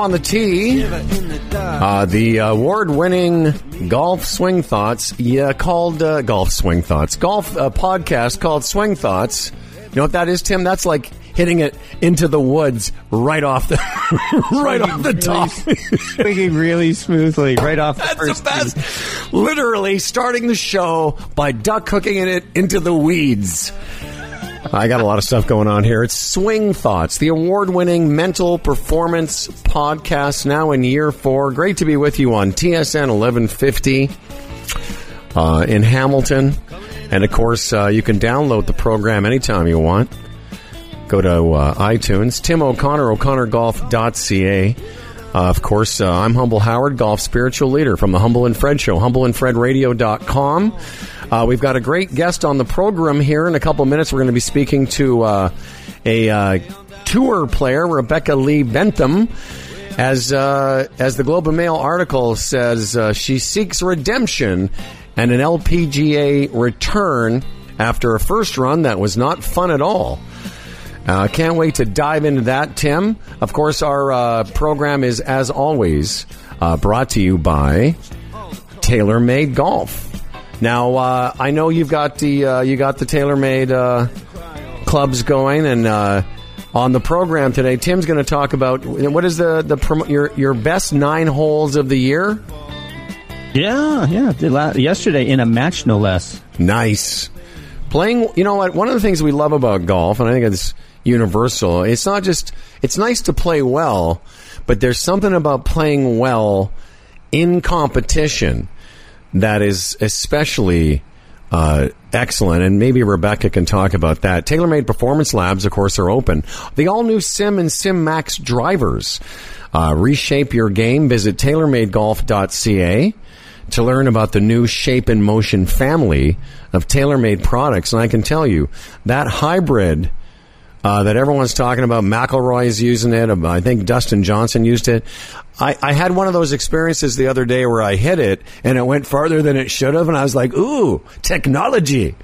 on the tee. Uh, the award-winning golf swing thoughts, yeah, called uh, golf swing thoughts, golf uh, podcast called Swing Thoughts. You know what that is, Tim? That's like hitting it into the woods right off the right off the top. Swinging really smoothly right off the That's first the best. Literally starting the show by duck hooking it into the weeds. I got a lot of stuff going on here. It's Swing Thoughts, the award winning mental performance podcast, now in year four. Great to be with you on TSN 1150 uh, in Hamilton. And of course, uh, you can download the program anytime you want. Go to uh, iTunes. Tim O'Connor, o'connorgolf.ca. Uh, of course, uh, I'm Humble Howard, golf spiritual leader from the Humble and Fred Show, humbleandfredradio.com. Uh, we've got a great guest on the program here. In a couple minutes, we're going to be speaking to uh, a uh, tour player, Rebecca Lee Bentham. As uh, as the Globe and Mail article says, uh, she seeks redemption and an LPGA return after a first run that was not fun at all. Uh, can't wait to dive into that, Tim. Of course, our uh, program is, as always, uh, brought to you by TaylorMade Golf. Now, uh, I know you've got the uh, you got the TaylorMade uh, clubs going, and uh, on the program today, Tim's going to talk about what is the the your your best nine holes of the year. Yeah, yeah. Did la- yesterday in a match, no less. Nice. Playing, you know what? One of the things we love about golf, and I think it's universal, it's not just, it's nice to play well, but there's something about playing well in competition that is especially uh, excellent. And maybe Rebecca can talk about that. TaylorMade Performance Labs, of course, are open. The all new Sim and Sim Max drivers. Uh, reshape your game. Visit TaylorMadeGolf.ca to learn about the new Shape and Motion family of TaylorMade products. And I can tell you that hybrid uh, that everyone's talking about, McIlroy's using it. um, I think Dustin Johnson used it. I, I had one of those experiences the other day where I hit it and it went farther than it should have, and I was like, "Ooh, technology!"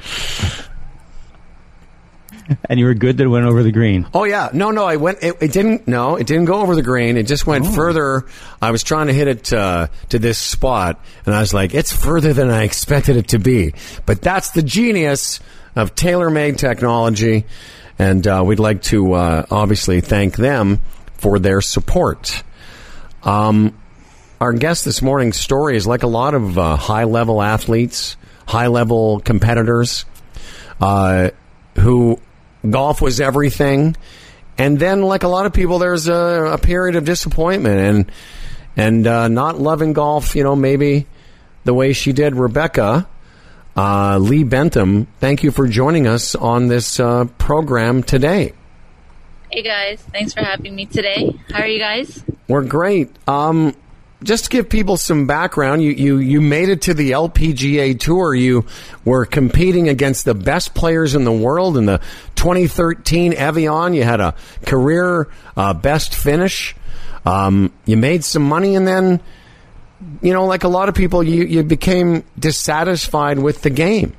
And you were good that it went over the green. Oh yeah, no, no, I went. It, it didn't. No, it didn't go over the green. It just went further. I was trying to hit it uh, to this spot, and I was like, "It's further than I expected it to be." But that's the genius of TaylorMade technology, and uh, we'd like to uh, obviously thank them for their support. Um, our guest this morning's story is like a lot of uh, high-level athletes, high-level competitors uh, who golf was everything. And then, like a lot of people, there's a, a period of disappointment and and uh, not loving golf. You know, maybe the way she did. Rebecca uh, Lee Bentham, thank you for joining us on this uh, program today. Hey guys, thanks for having me today. How are you guys? We're great. Um, just to give people some background, you, you, you made it to the LPGA Tour. You were competing against the best players in the world in the 2013 Evian. You had a career uh, best finish. Um, you made some money, and then, you know, like a lot of people, you, you became dissatisfied with the game.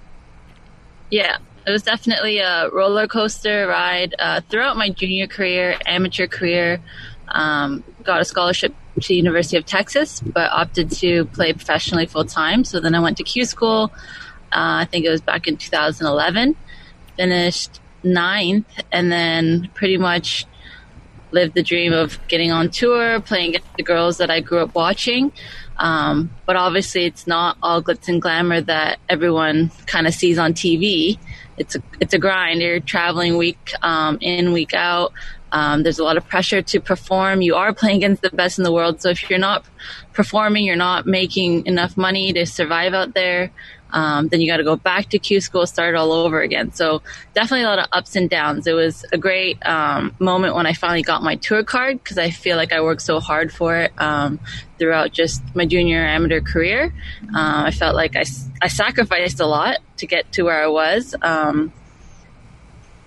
Yeah, it was definitely a roller coaster ride uh, throughout my junior career, amateur career. Um, got a scholarship to the University of Texas, but opted to play professionally full time. So then I went to Q school. Uh, I think it was back in 2011. Finished ninth, and then pretty much lived the dream of getting on tour, playing against the girls that I grew up watching. Um, but obviously, it's not all glitz and glamour that everyone kind of sees on TV. It's a it's a grind. You're traveling week um, in, week out. Um, there's a lot of pressure to perform. You are playing against the best in the world. So if you're not performing, you're not making enough money to survive out there. Um, then you got to go back to Q school, start all over again. So definitely a lot of ups and downs. It was a great um, moment when I finally got my tour card because I feel like I worked so hard for it um, throughout just my junior amateur career. Uh, I felt like I, I sacrificed a lot to get to where I was. Um,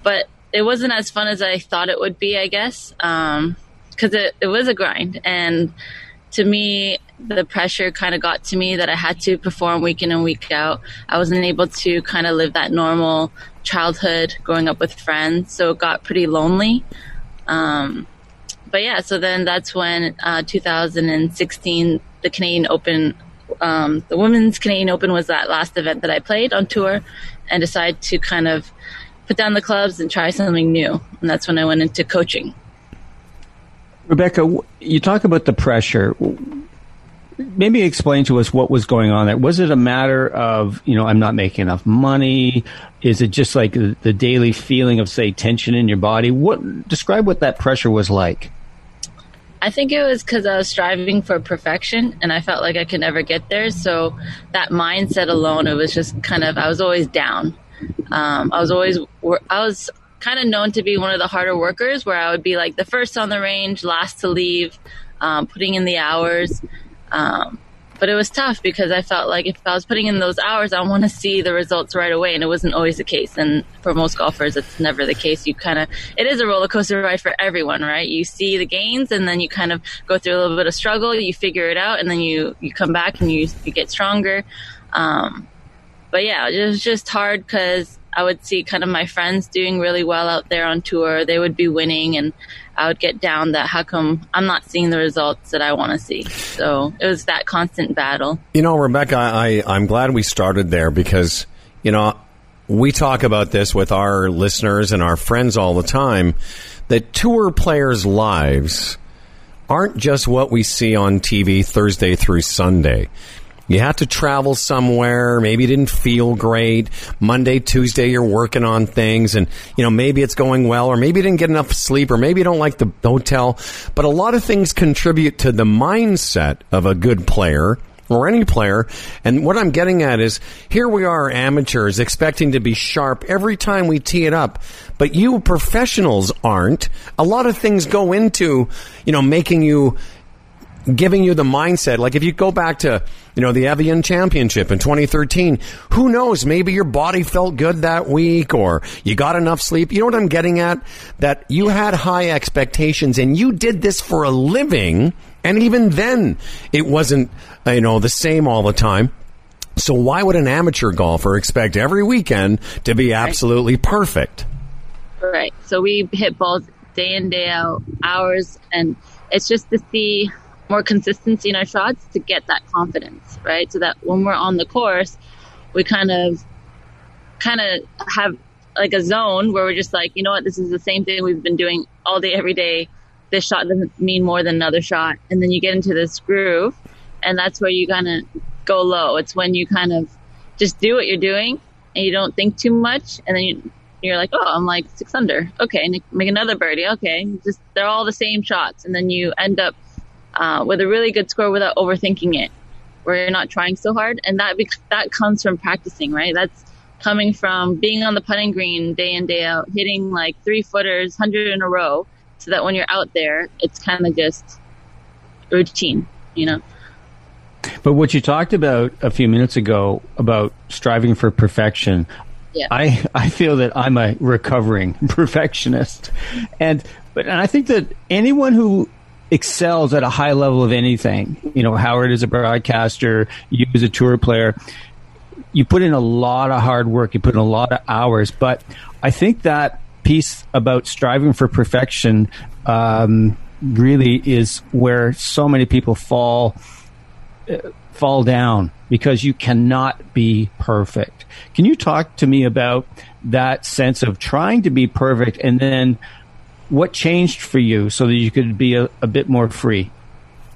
but it wasn't as fun as I thought it would be, I guess, because it, it was a grind. And to me, the pressure kind of got to me that I had to perform week in and week out. I wasn't able to kind of live that normal childhood growing up with friends, so it got pretty lonely. Um, but yeah, so then that's when uh, 2016 the Canadian Open, um, the Women's Canadian Open was that last event that I played on tour, and decided to kind of put down the clubs and try something new. And that's when I went into coaching. Rebecca, you talk about the pressure. Maybe explain to us what was going on there. Was it a matter of, you know, I'm not making enough money? Is it just like the daily feeling of, say, tension in your body? What describe what that pressure was like? I think it was because I was striving for perfection and I felt like I could never get there. So that mindset alone, it was just kind of, I was always down. Um, I was always, I was kind of known to be one of the harder workers where I would be like the first on the range, last to leave, um, putting in the hours. Um, but it was tough because I felt like if I was putting in those hours, I want to see the results right away, and it wasn't always the case. And for most golfers, it's never the case. You kind of it is a roller coaster ride for everyone, right? You see the gains, and then you kind of go through a little bit of struggle. You figure it out, and then you you come back and you you get stronger. Um, but yeah, it was just hard because I would see kind of my friends doing really well out there on tour. They would be winning, and I would get down that how come I'm not seeing the results that I want to see. So it was that constant battle. You know, Rebecca, I, I'm glad we started there because, you know, we talk about this with our listeners and our friends all the time that tour players' lives aren't just what we see on TV Thursday through Sunday. You had to travel somewhere. Maybe you didn't feel great. Monday, Tuesday, you're working on things and, you know, maybe it's going well or maybe you didn't get enough sleep or maybe you don't like the hotel. But a lot of things contribute to the mindset of a good player or any player. And what I'm getting at is here we are amateurs expecting to be sharp every time we tee it up, but you professionals aren't. A lot of things go into, you know, making you giving you the mindset. Like if you go back to, you know, the Evian Championship in 2013, who knows? Maybe your body felt good that week or you got enough sleep. You know what I'm getting at? That you had high expectations and you did this for a living. And even then, it wasn't, uh, you know, the same all the time. So why would an amateur golfer expect every weekend to be absolutely perfect? Right. So we hit balls day in, day out, hours, and it's just to see more consistency in our shots to get that confidence, right? So that when we're on the course, we kind of kind of have like a zone where we're just like, you know what, this is the same thing we've been doing all day, every day. This shot doesn't mean more than another shot. And then you get into this groove, and that's where you kind of go low. It's when you kind of just do what you're doing and you don't think too much, and then you, you're like, oh, I'm like six under. Okay, make another birdie. Okay, just they're all the same shots, and then you end up uh, with a really good score without overthinking it, where you're not trying so hard, and that that comes from practicing, right? That's coming from being on the putting green day in day out, hitting like three footers, hundred in a row, so that when you're out there, it's kind of just routine, you know. But what you talked about a few minutes ago about striving for perfection, yeah. I, I feel that I'm a recovering perfectionist. And but and I think that anyone who excels at a high level of anything. You know, Howard is a broadcaster, you as a tour player. You put in a lot of hard work, you put in a lot of hours, but I think that piece about striving for perfection um, really is where so many people fall uh, fall down because you cannot be perfect. Can you talk to me about that sense of trying to be perfect and then what changed for you so that you could be a, a bit more free?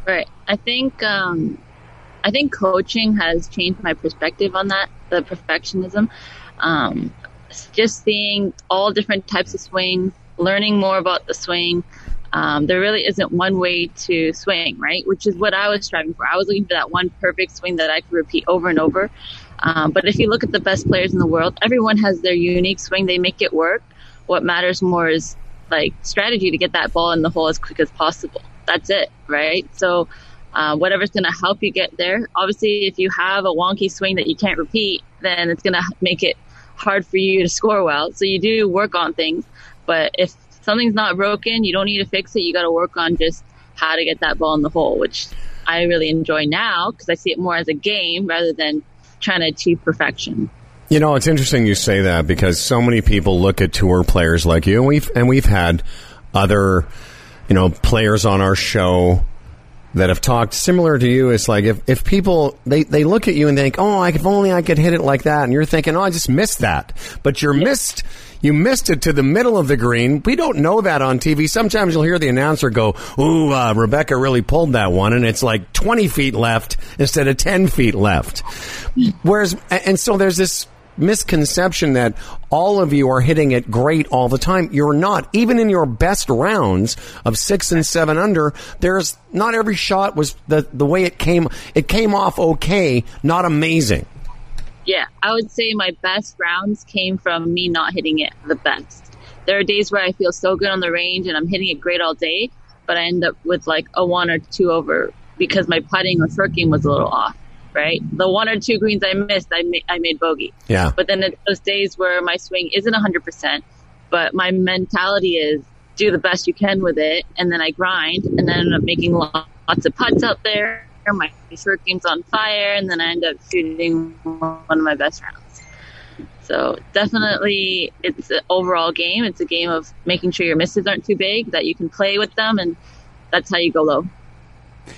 Right. I think um, I think coaching has changed my perspective on that, the perfectionism. Um, just seeing all different types of swings, learning more about the swing. Um, there really isn't one way to swing, right? Which is what I was striving for. I was looking for that one perfect swing that I could repeat over and over. Um, but if you look at the best players in the world, everyone has their unique swing. They make it work. What matters more is like strategy to get that ball in the hole as quick as possible. That's it, right? So, uh, whatever's going to help you get there. Obviously, if you have a wonky swing that you can't repeat, then it's going to make it hard for you to score well. So you do work on things, but if something's not broken, you don't need to fix it. You got to work on just how to get that ball in the hole, which I really enjoy now because I see it more as a game rather than trying to achieve perfection. You know, it's interesting you say that because so many people look at tour players like you, and we've and we've had other you know, players on our show that have talked similar to you. It's like if, if people they, they look at you and think, "Oh, if only I could hit it like that," and you're thinking, "Oh, I just missed that," but you're yeah. missed. You missed it to the middle of the green. We don't know that on TV. Sometimes you'll hear the announcer go, "Ooh, uh, Rebecca really pulled that one," and it's like 20 feet left instead of 10 feet left. Whereas, and so there's this misconception that all of you are hitting it great all the time. You're not. Even in your best rounds of six and seven under, there's not every shot was the, the way it came. It came off okay, not amazing. Yeah, I would say my best rounds came from me not hitting it the best. There are days where I feel so good on the range and I'm hitting it great all day, but I end up with like a one or two over because my putting or short game was a little off right? The one or two greens I missed, I, ma- I made bogey. Yeah. But then it's those days where my swing isn't 100%, but my mentality is do the best you can with it, and then I grind, and then end up making lots of putts out there. My short game's on fire, and then I end up shooting one of my best rounds. So definitely, it's an overall game. It's a game of making sure your misses aren't too big, that you can play with them, and that's how you go low.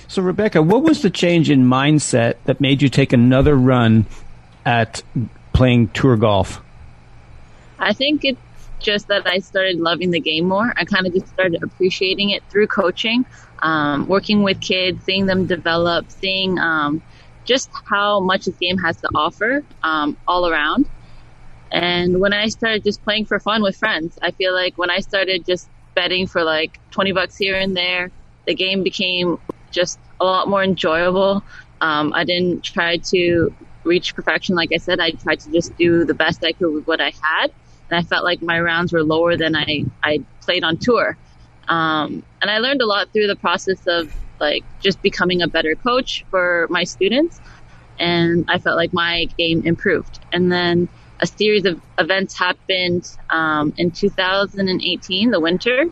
So, Rebecca, what was the change in mindset that made you take another run at playing tour golf? I think it's just that I started loving the game more. I kind of just started appreciating it through coaching, um, working with kids, seeing them develop, seeing um, just how much this game has to offer um, all around. And when I started just playing for fun with friends, I feel like when I started just betting for like 20 bucks here and there, the game became just a lot more enjoyable. Um, I didn't try to reach perfection. Like I said, I tried to just do the best I could with what I had. And I felt like my rounds were lower than I, I played on tour. Um, and I learned a lot through the process of like just becoming a better coach for my students. And I felt like my game improved. And then a series of events happened um, in 2018, the winter,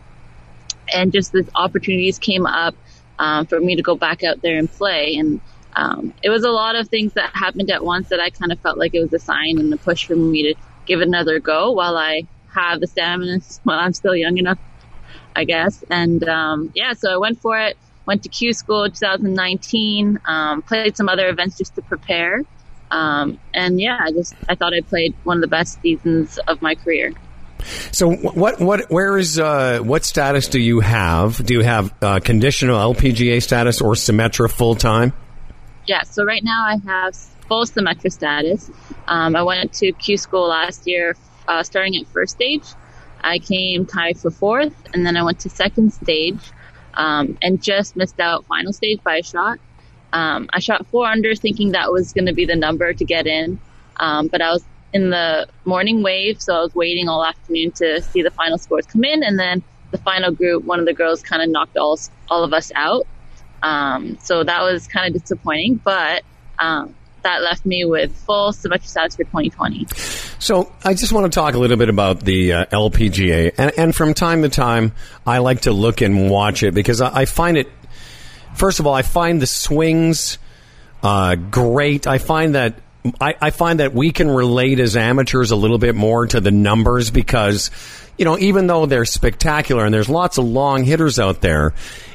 and just these opportunities came up um, for me to go back out there and play. And um, it was a lot of things that happened at once that I kind of felt like it was a sign and a push for me to give another go while I have the stamina while I'm still young enough, I guess. And um, yeah, so I went for it. Went to Q School 2019. Um, played some other events just to prepare. Um, and yeah, I just I thought I played one of the best seasons of my career. So what what where is uh, what status do you have? Do you have uh, conditional LPGA status or Symetra full time? Yeah. So right now I have full Symetra status. Um, I went to Q school last year, uh, starting at first stage. I came tied for fourth, and then I went to second stage, um, and just missed out final stage by a shot. Um, I shot four under, thinking that was going to be the number to get in, um, but I was in the morning wave, so I was waiting all afternoon to see the final scores come in, and then the final group, one of the girls kind of knocked all all of us out. Um, so that was kind of disappointing, but um, that left me with full Symetra status for 2020. So I just want to talk a little bit about the uh, LPGA, and, and, from time to time, I like to look and watch it because I, I find it. First of all, I find the swings uh, great. I find that I, I find that we can relate as amateurs a little bit more to the numbers because, you know, even though they're spectacular and there's lots of long hitters out there,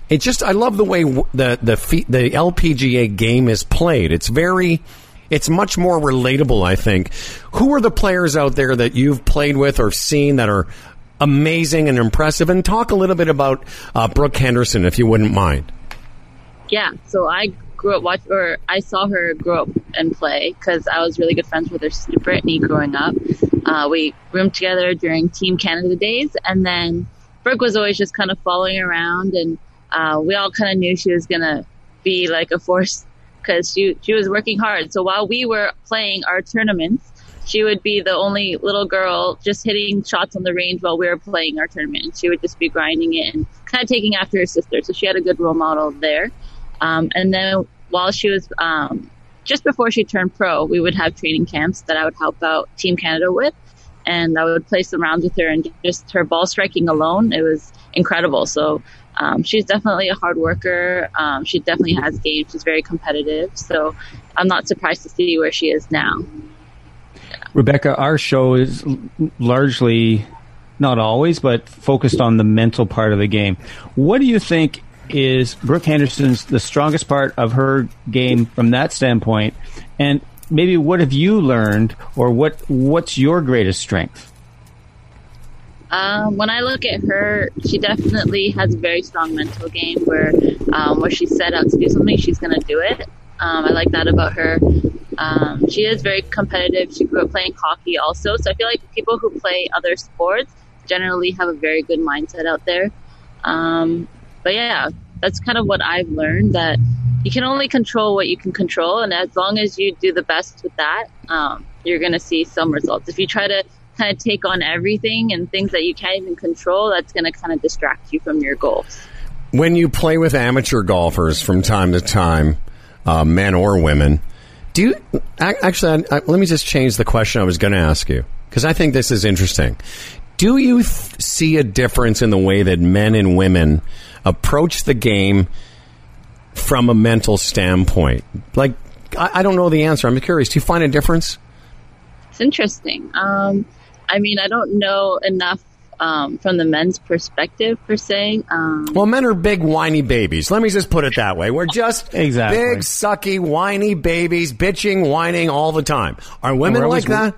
it just I love the way the the the LPGA game is played. It's very it's much more relatable, I think. Who are the players out there that you've played with or seen that are amazing and impressive? And talk a little bit about uh, Brooke Henderson, if you wouldn't mind. Yeah, so I grew up watch or I saw her grow up and play because I was really good friends with her sister Brittany growing up. Uh, we roomed together during Team Canada days, and then Brooke was always just kind of following around, and uh, we all kind of knew she was gonna be like a force because she she was working hard. So while we were playing our tournaments, she would be the only little girl just hitting shots on the range while we were playing our tournament. She would just be grinding it and kind of taking after her sister. So she had a good role model there. Um, and then while she was, um, just before she turned pro, we would have training camps that I would help out Team Canada with. And I would play some rounds with her and just her ball striking alone, it was incredible. So, um, she's definitely a hard worker. Um, she definitely has game. She's very competitive. So I'm not surprised to see where she is now. Rebecca, our show is largely not always, but focused on the mental part of the game. What do you think is Brooke Henderson's the strongest part of her game from that standpoint? And maybe what have you learned, or what what's your greatest strength? Um, when I look at her, she definitely has a very strong mental game where um, where she set out to do something, she's going to do it. Um, I like that about her. Um, she is very competitive. She grew up playing hockey also, so I feel like people who play other sports generally have a very good mindset out there. Um, but yeah, that's kind of what I've learned that you can only control what you can control, and as long as you do the best with that, um, you're going to see some results. If you try to kind of take on everything and things that you can't even control, that's going to kind of distract you from your goals. When you play with amateur golfers from time to time, uh, men or women, do you actually? I, I, let me just change the question I was going to ask you because I think this is interesting. Do you th- see a difference in the way that men and women approach the game from a mental standpoint? Like, I, I don't know the answer. I'm curious. Do you find a difference? It's interesting. Um, I mean, I don't know enough um, from the men's perspective per se. Um, well, men are big whiny babies. Let me just put it that way. We're just exactly. big sucky whiny babies, bitching, whining all the time. Are women like that?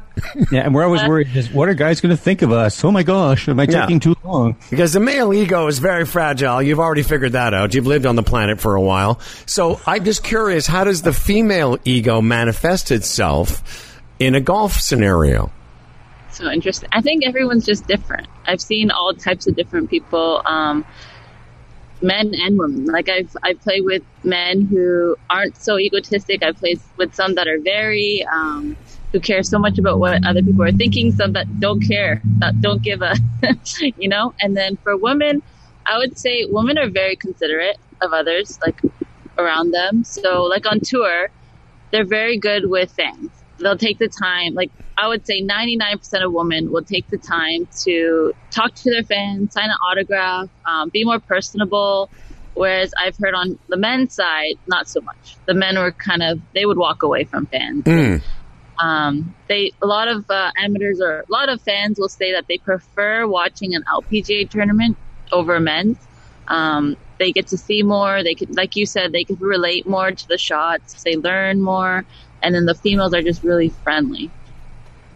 yeah, and we're always worried. Just, what are guys going to think of us? Oh my gosh, am I taking yeah. too long? Because the male ego is very fragile. You've already figured that out. You've lived on the planet for a while. So I'm just curious. How does the female ego manifest itself in a golf scenario? So interesting. I think everyone's just different. I've seen all types of different people, um, men and women. Like I've I play with men who aren't so egotistic. I play with some that are very um, who care so much about what other people are thinking. Some that don't care, that don't give a, you know. And then for women, I would say women are very considerate of others, like around them. So like on tour, they're very good with fans they'll take the time, like I would say 99% of women will take the time to talk to their fans, sign an autograph, um, be more personable. Whereas I've heard on the men's side, not so much. The men were kind of, they would walk away from fans. Mm. Um, they, a lot of uh, amateurs or a lot of fans will say that they prefer watching an LPGA tournament over men's. Um, they get to see more. They could, like you said, they could relate more to the shots. They learn more and then the females are just really friendly.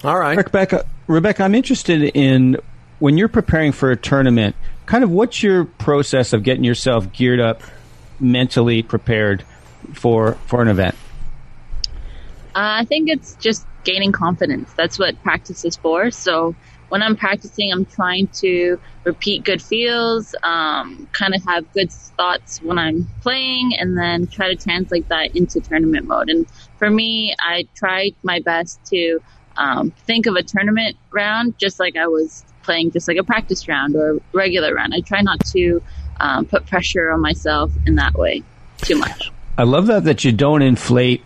All right, Rebecca. Rebecca, I'm interested in when you're preparing for a tournament. Kind of what's your process of getting yourself geared up, mentally prepared for for an event? Uh, I think it's just gaining confidence. That's what practice is for. So when I'm practicing, I'm trying to repeat good feels, um, kind of have good thoughts when I'm playing, and then try to translate that into tournament mode. And for me, I tried my best to um, think of a tournament round just like I was playing just like a practice round or a regular round. I try not to um, put pressure on myself in that way too much. I love that that you don't inflate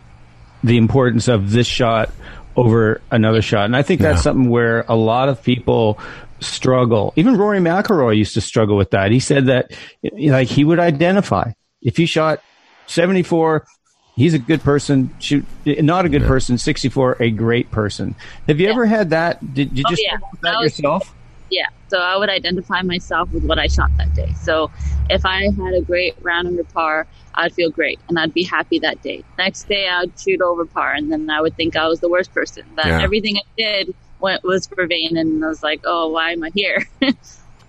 the importance of this shot over another shot, and I think that's yeah. something where a lot of people struggle. Even Rory McIlroy used to struggle with that. He said that like he would identify if he shot 74 he's a good person. Shoot, not a good yeah. person. Sixty four, a great person. Have you yeah. ever had that? Did, did you oh, just yeah. that was, yourself? Yeah. So I would identify myself with what I shot that day. So if I had a great round under par, I'd feel great and I'd be happy that day. Next day, I'd shoot over par, and then I would think I was the worst person. That everything I did went was for vain, and I was like, oh, why am I here?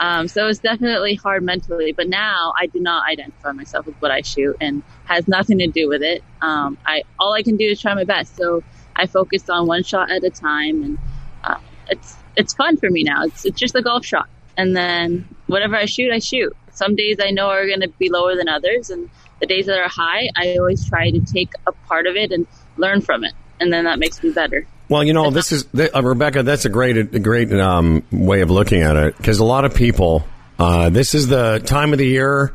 Um, so it's definitely hard mentally, but now I do not identify myself with what I shoot and has nothing to do with it. Um, I all I can do is try my best. So I focused on one shot at a time, and uh, it's it's fun for me now. It's it's just a golf shot, and then whatever I shoot, I shoot. Some days I know are going to be lower than others, and the days that are high, I always try to take a part of it and learn from it, and then that makes me better. Well, you know, this is uh, Rebecca. That's a great, a great um, way of looking at it because a lot of people. Uh, this is the time of the year.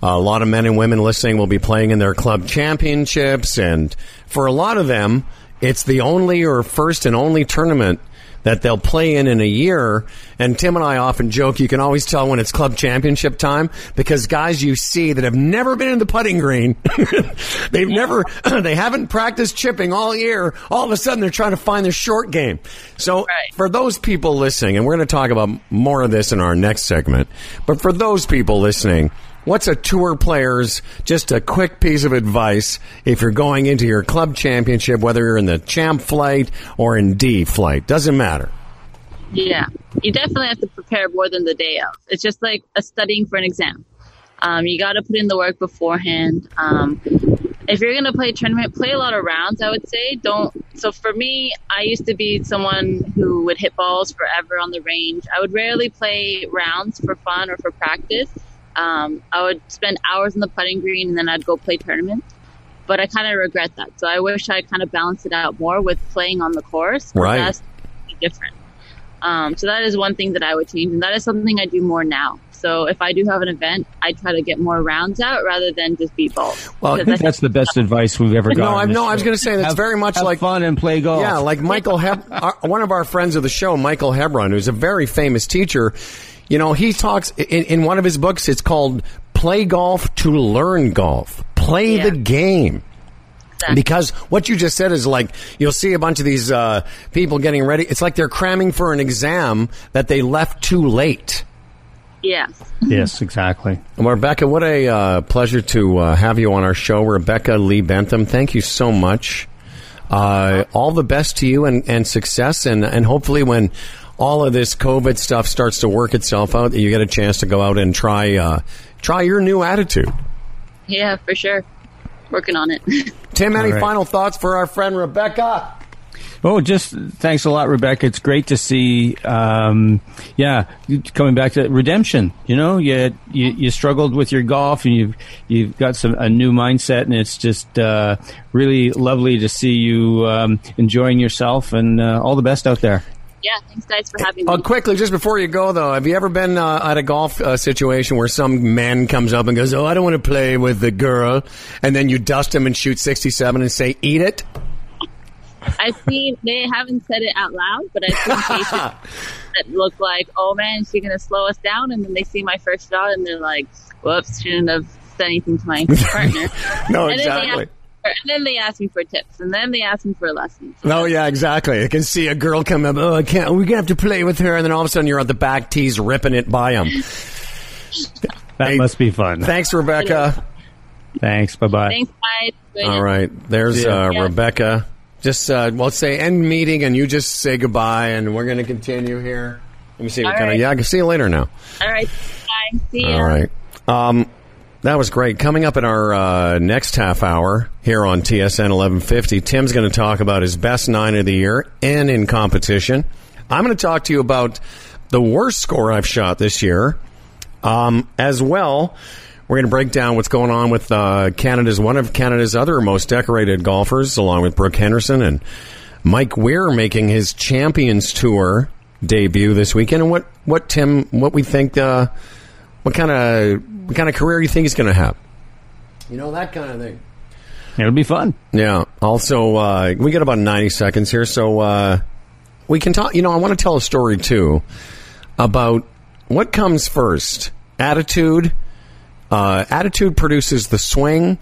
a lot of men and women listening will be playing in their club championships, and for a lot of them, it's the only or first and only tournament that they'll play in in a year. And Tim and I often joke you can always tell when it's club championship time because guys you see that have never been in the putting green, they've never, they haven't practiced chipping all year. All of a sudden they're trying to find their short game. So right. for those people listening, and we're going to talk about more of this in our next segment, but for those people listening, What's a tour player's just a quick piece of advice if you're going into your club championship, whether you're in the champ flight or in D flight? Doesn't matter. Yeah, you definitely have to prepare more than the day of. It's just like a studying for an exam. Um, you got to put in the work beforehand. Um, if you're going to play a tournament, play a lot of rounds, I would say. Don't. So for me, I used to be someone who would hit balls forever on the range. I would rarely play rounds for fun or for practice. Um, I would spend hours in the putting green and then I'd go play tournaments. But I kind of regret that. So I wish I kind of balanced it out more with playing on the course. Right. That's different. Um, so that is one thing that I would change, and that is something I do more now. So if I do have an event, I try to get more rounds out rather than just beat balls. Well, I think that's the best advice we've ever gotten. No, I, no, I was going to say that's have, very much like fun and play golf. Yeah, like Michael, Heb- our, one of our friends of the show, Michael Hebron, who's a very famous teacher you know, he talks in, in one of his books. It's called "Play Golf to Learn Golf." Play yeah. the game. Because what you just said is like you'll see a bunch of these uh, people getting ready. It's like they're cramming for an exam that they left too late. Yes. Yes, exactly. Well, Rebecca, what a uh, pleasure to uh, have you on our show. Rebecca Lee Bentham, thank you so much. Uh, all the best to you and, and success, and, and hopefully when all of this COVID stuff starts to work itself out, you get a chance to go out and try uh, try your new attitude. Yeah, for sure. Working on it. Tim, any right. final thoughts for our friend Rebecca? Oh, just thanks a lot, Rebecca. It's great to see. Um, yeah, coming back to redemption. You know, you, you, you struggled with your golf, and you've you've got some a new mindset, and it's just uh, really lovely to see you um, enjoying yourself, and uh, all the best out there yeah, thanks guys for having me. Uh, quickly, just before you go though, have you ever been uh, at a golf uh, situation where some man comes up and goes, "Oh, I don't want to play with the girl," and then you dust him and shoot sixty-seven and say, "Eat it." I've seen they haven't said it out loud, but I've seen cases that look like, "Oh man, she's gonna slow us down," and then they see my first shot and they're like, "Whoops, shouldn't have said anything to my partner." no, exactly and then they ask me for tips, and then they ask me for lessons. Oh yeah, exactly. I can see a girl come up. Oh, I can't. We're gonna have to play with her, and then all of a sudden you're on the back tees ripping it by them. that hey, must be fun. Thanks, Rebecca. Thanks. Bye bye. Thanks, bye. All right. There's uh, yeah. Rebecca. Just uh, well, say end meeting, and you just say goodbye, and we're going to continue here. Let me see. What kind right. of, yeah, I can see you later now. All right. Bye. See you. All right. Um, that was great. Coming up in our uh, next half hour here on TSN 1150, Tim's going to talk about his best nine of the year and in competition. I'm going to talk to you about the worst score I've shot this year. Um, as well, we're going to break down what's going on with uh, Canada's one of Canada's other most decorated golfers, along with Brooke Henderson and Mike Weir making his Champions Tour debut this weekend, and what what Tim what we think. Uh, what kind of what kind of career do you think he's going to have. You know that kind of thing. It'll be fun. Yeah. Also, uh, we got about ninety seconds here, so uh, we can talk. You know, I want to tell a story too about what comes first: attitude. Uh, attitude produces the swing.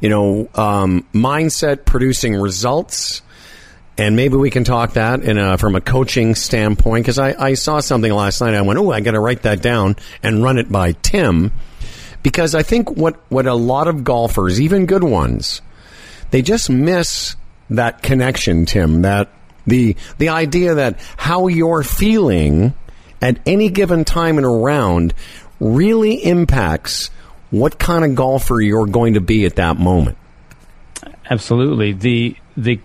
You know, um, mindset producing results. And maybe we can talk that in a, from a coaching standpoint because I, I saw something last night. I went, oh, I got to write that down and run it by Tim because I think what, what a lot of golfers, even good ones, they just miss that connection, Tim, that the, the idea that how you're feeling at any given time in a round really impacts what kind of golfer you're going to be at that moment. Absolutely. The, the,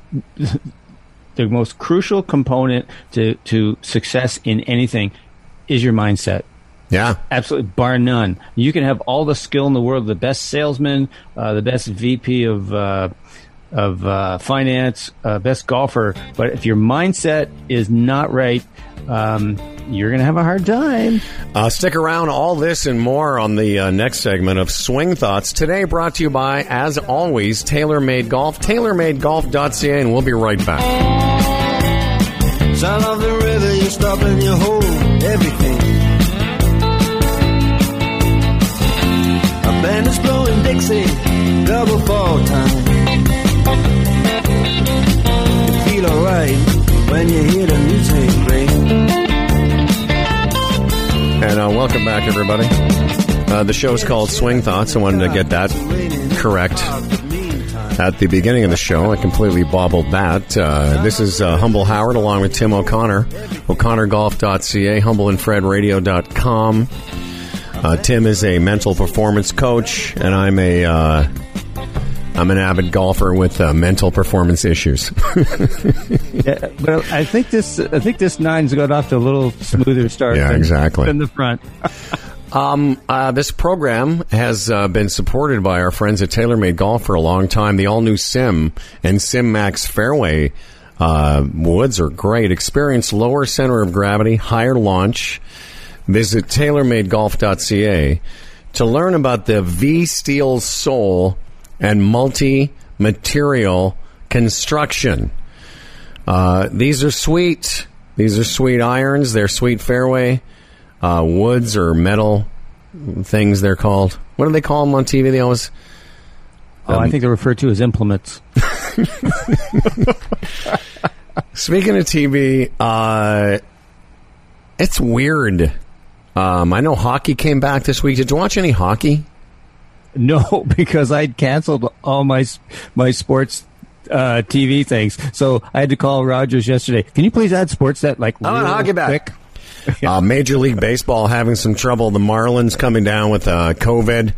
the most crucial component to, to success in anything is your mindset. Yeah, absolutely, bar none. You can have all the skill in the world, the best salesman, uh, the best VP of uh, of uh, finance, uh, best golfer, but if your mindset is not right, um, you're going to have a hard time. Uh, stick around. All this and more on the uh, next segment of Swing Thoughts. Today, brought to you by, as always, TaylorMade Golf. TaylorMadeGolf.ca, and we'll be right back. Sound of the river, you stop and you hold everything. A band is blowing Dixie, double fall time. Alright when you hear the music ring. And uh, welcome back, everybody. Uh, the show is called Swing Thoughts. I wanted to get that correct at the beginning of the show. I completely bobbled that. Uh, this is uh, Humble Howard along with Tim O'Connor, o'connorgolf.ca, humbleandfredradio.com. Uh, Tim is a mental performance coach, and I'm a uh, I'm an avid golfer with uh, mental performance issues. yeah, but I think this I think this nine's got off to a little smoother start. Yeah, than, exactly. In the front. Um, uh, this program has uh, been supported by our friends at TaylorMade Golf for a long time. The all new Sim and Sim Max Fairway uh, woods are great. Experience lower center of gravity, higher launch. Visit TaylorMadeGolf.ca to learn about the V Steel Sole and multi material construction. Uh, these are sweet. These are sweet irons. They're sweet fairway uh, woods or metal things. They're called. What do they call them on TV? They always. Oh, I think they're referred to as implements. Speaking of TV, uh, it's weird. Um, I know hockey came back this week. Did you watch any hockey? No, because I'd canceled all my my sports uh, TV things. So I had to call Rogers yesterday. Can you please add sports that like I want real hockey back. quick? Uh, Major League Baseball having some trouble. The Marlins coming down with uh, COVID.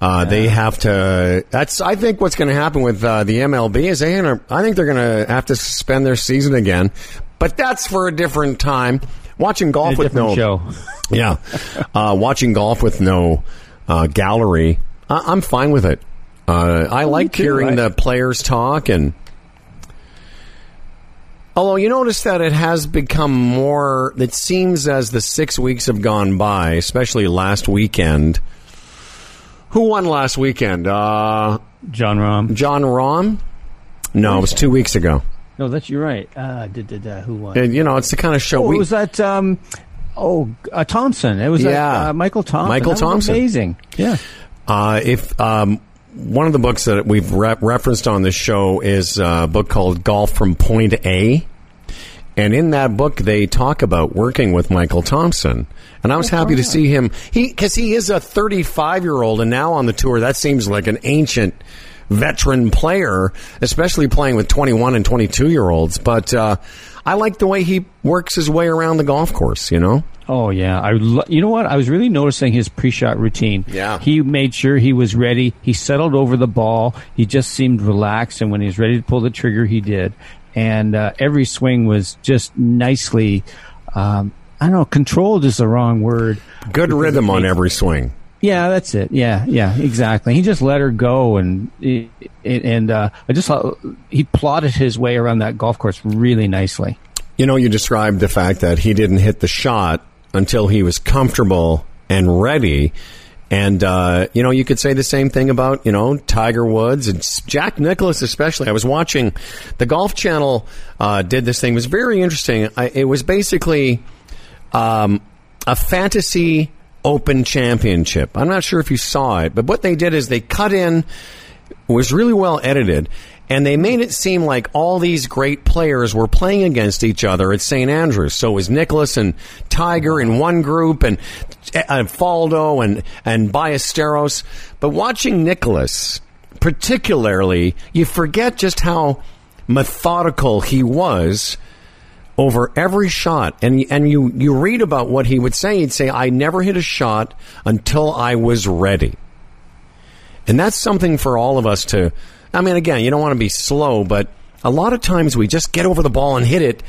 Uh, They have to. That's. I think what's going to happen with uh, the MLB is they. Gonna, I think they're going to have to suspend their season again. But that's for a different time. Watching golf A with no show. Yeah, uh, watching golf with no uh, gallery. I- I'm fine with it. Uh, I like too. hearing I- the players talk and. Although you notice that it has become more, it seems as the six weeks have gone by, especially last weekend. Who won last weekend? Uh, Jon Rahm. Jon Rahm? No, it was two weeks ago. No, that's you're right. Uh, did, did, uh, who won? And, you know, it's the kind of show oh, we. it was that. Um, oh, uh, Thompson. It was that, Yeah. uh, Michael Thompson. Michael That was Thompson. Amazing. Yeah. Uh, if um, one of the books that we've re- referenced on this show is a book called Golf from Point A. And in that book, they talk about working with Michael Thompson. And I was happy to see him. He because he is a 35 year old, and now on the tour, that seems like an ancient veteran player, especially playing with 21 and 22 year olds. But uh, I like the way he works his way around the golf course. You know, Oh yeah, I lo- you know what? I was really noticing his pre-shot routine. Yeah. he made sure he was ready. He settled over the ball. He just seemed relaxed, and when he was ready to pull the trigger, he did. And uh, every swing was just nicely. Um, I don't know. Controlled is the wrong word. good rhythm on every swing. Yeah, that's it. Yeah, yeah, exactly. He just let her go, and and uh, I just thought he plotted his way around that golf course really nicely. You know, you described the fact that he didn't hit the shot until he was comfortable and ready. And, uh, you know, you could say the same thing about, you know, Tiger Woods and Jack Nicklaus, especially. I was watching the Golf Channel, uh, did this thing. It was very interesting. I, it was basically, um, a fantasy open championship. I'm not sure if you saw it, but what they did is they cut in, was really well edited, and they made it seem like all these great players were playing against each other at St. Andrews. So it was Nicklaus and Tiger in one group, and Faldo and and Ballesteros. But watching Nicklaus, particularly, you forget just how methodical he was over every shot. And and you you read about what he would say. He'd say, "I never hit a shot until I was ready." And that's something for all of us to. I mean, again, you don't want to be slow, but a lot of times we just get over the ball and hit it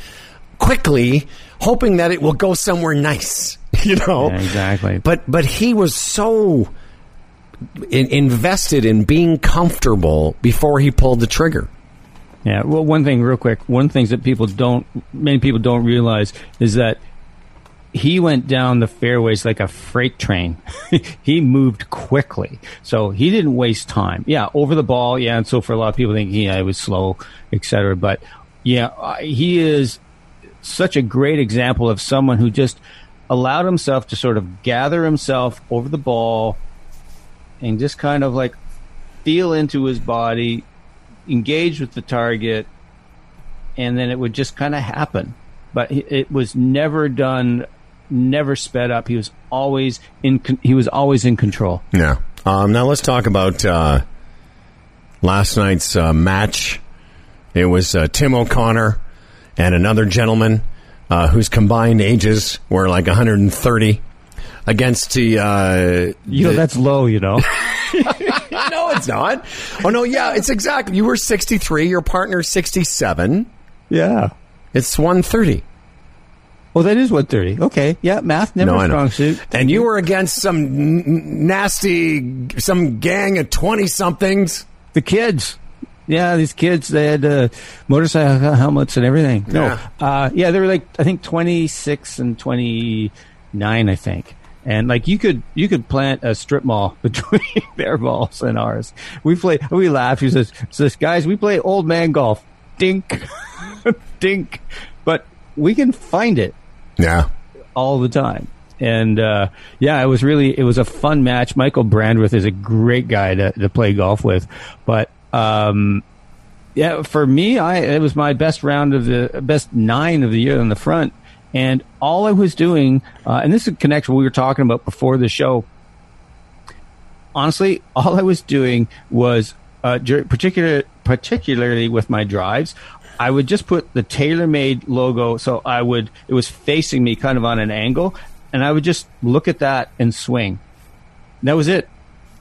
quickly, hoping that it will go somewhere nice. You know, Yeah, exactly. But but he was so in, invested in being comfortable before he pulled the trigger. Yeah. Well, one thing, real quick. One of the things that people don't, many people don't realize is that he went down the fairways like a freight train. he moved quickly, so he didn't waste time. Yeah, over the ball. Yeah, and so for a lot of people think, yeah, it was slow, etc. But yeah, he is such a great example of someone who just allowed himself to sort of gather himself over the ball and just kind of like feel into his body, engage with the target, and then it would just kind of happen. But it was never done, never sped up. He was always in. He was always in control. Yeah. Um, now let's talk about uh, last night's uh, match. It was uh, Tim O'Connor and another gentleman uh, whose combined ages were like 130 against the. Uh, you know, the, that's low, you know. it's not. Oh, no, yeah, it's exactly. You were 63, your partner's 67. Yeah. It's 130. Oh, that is 130. Okay. Yeah, math never no, strong suit. And you were against some n- nasty, some gang of 20 somethings. The kids. Yeah, these kids they had uh, motorcycle helmets and everything. No, yeah. Uh, yeah, they were like I think twenty six and twenty nine, I think. And like you could you could plant a strip mall between their balls and ours. We play we laugh. He says, says guys, we play old man golf. Dink, dink, but we can find it. Yeah, all the time. And uh, yeah, it was really it was a fun match. Michael Brandreth is a great guy to, to play golf with, but um, yeah, for me, I it was my best round of the best nine of the year on the front, and all I was doing, uh, and this is a connection we were talking about before the show. Honestly, all I was doing was, uh, particular, particularly with my drives, I would just put the TaylorMade logo. So I would, it was facing me kind of on an angle, and I would just look at that and swing. That was it.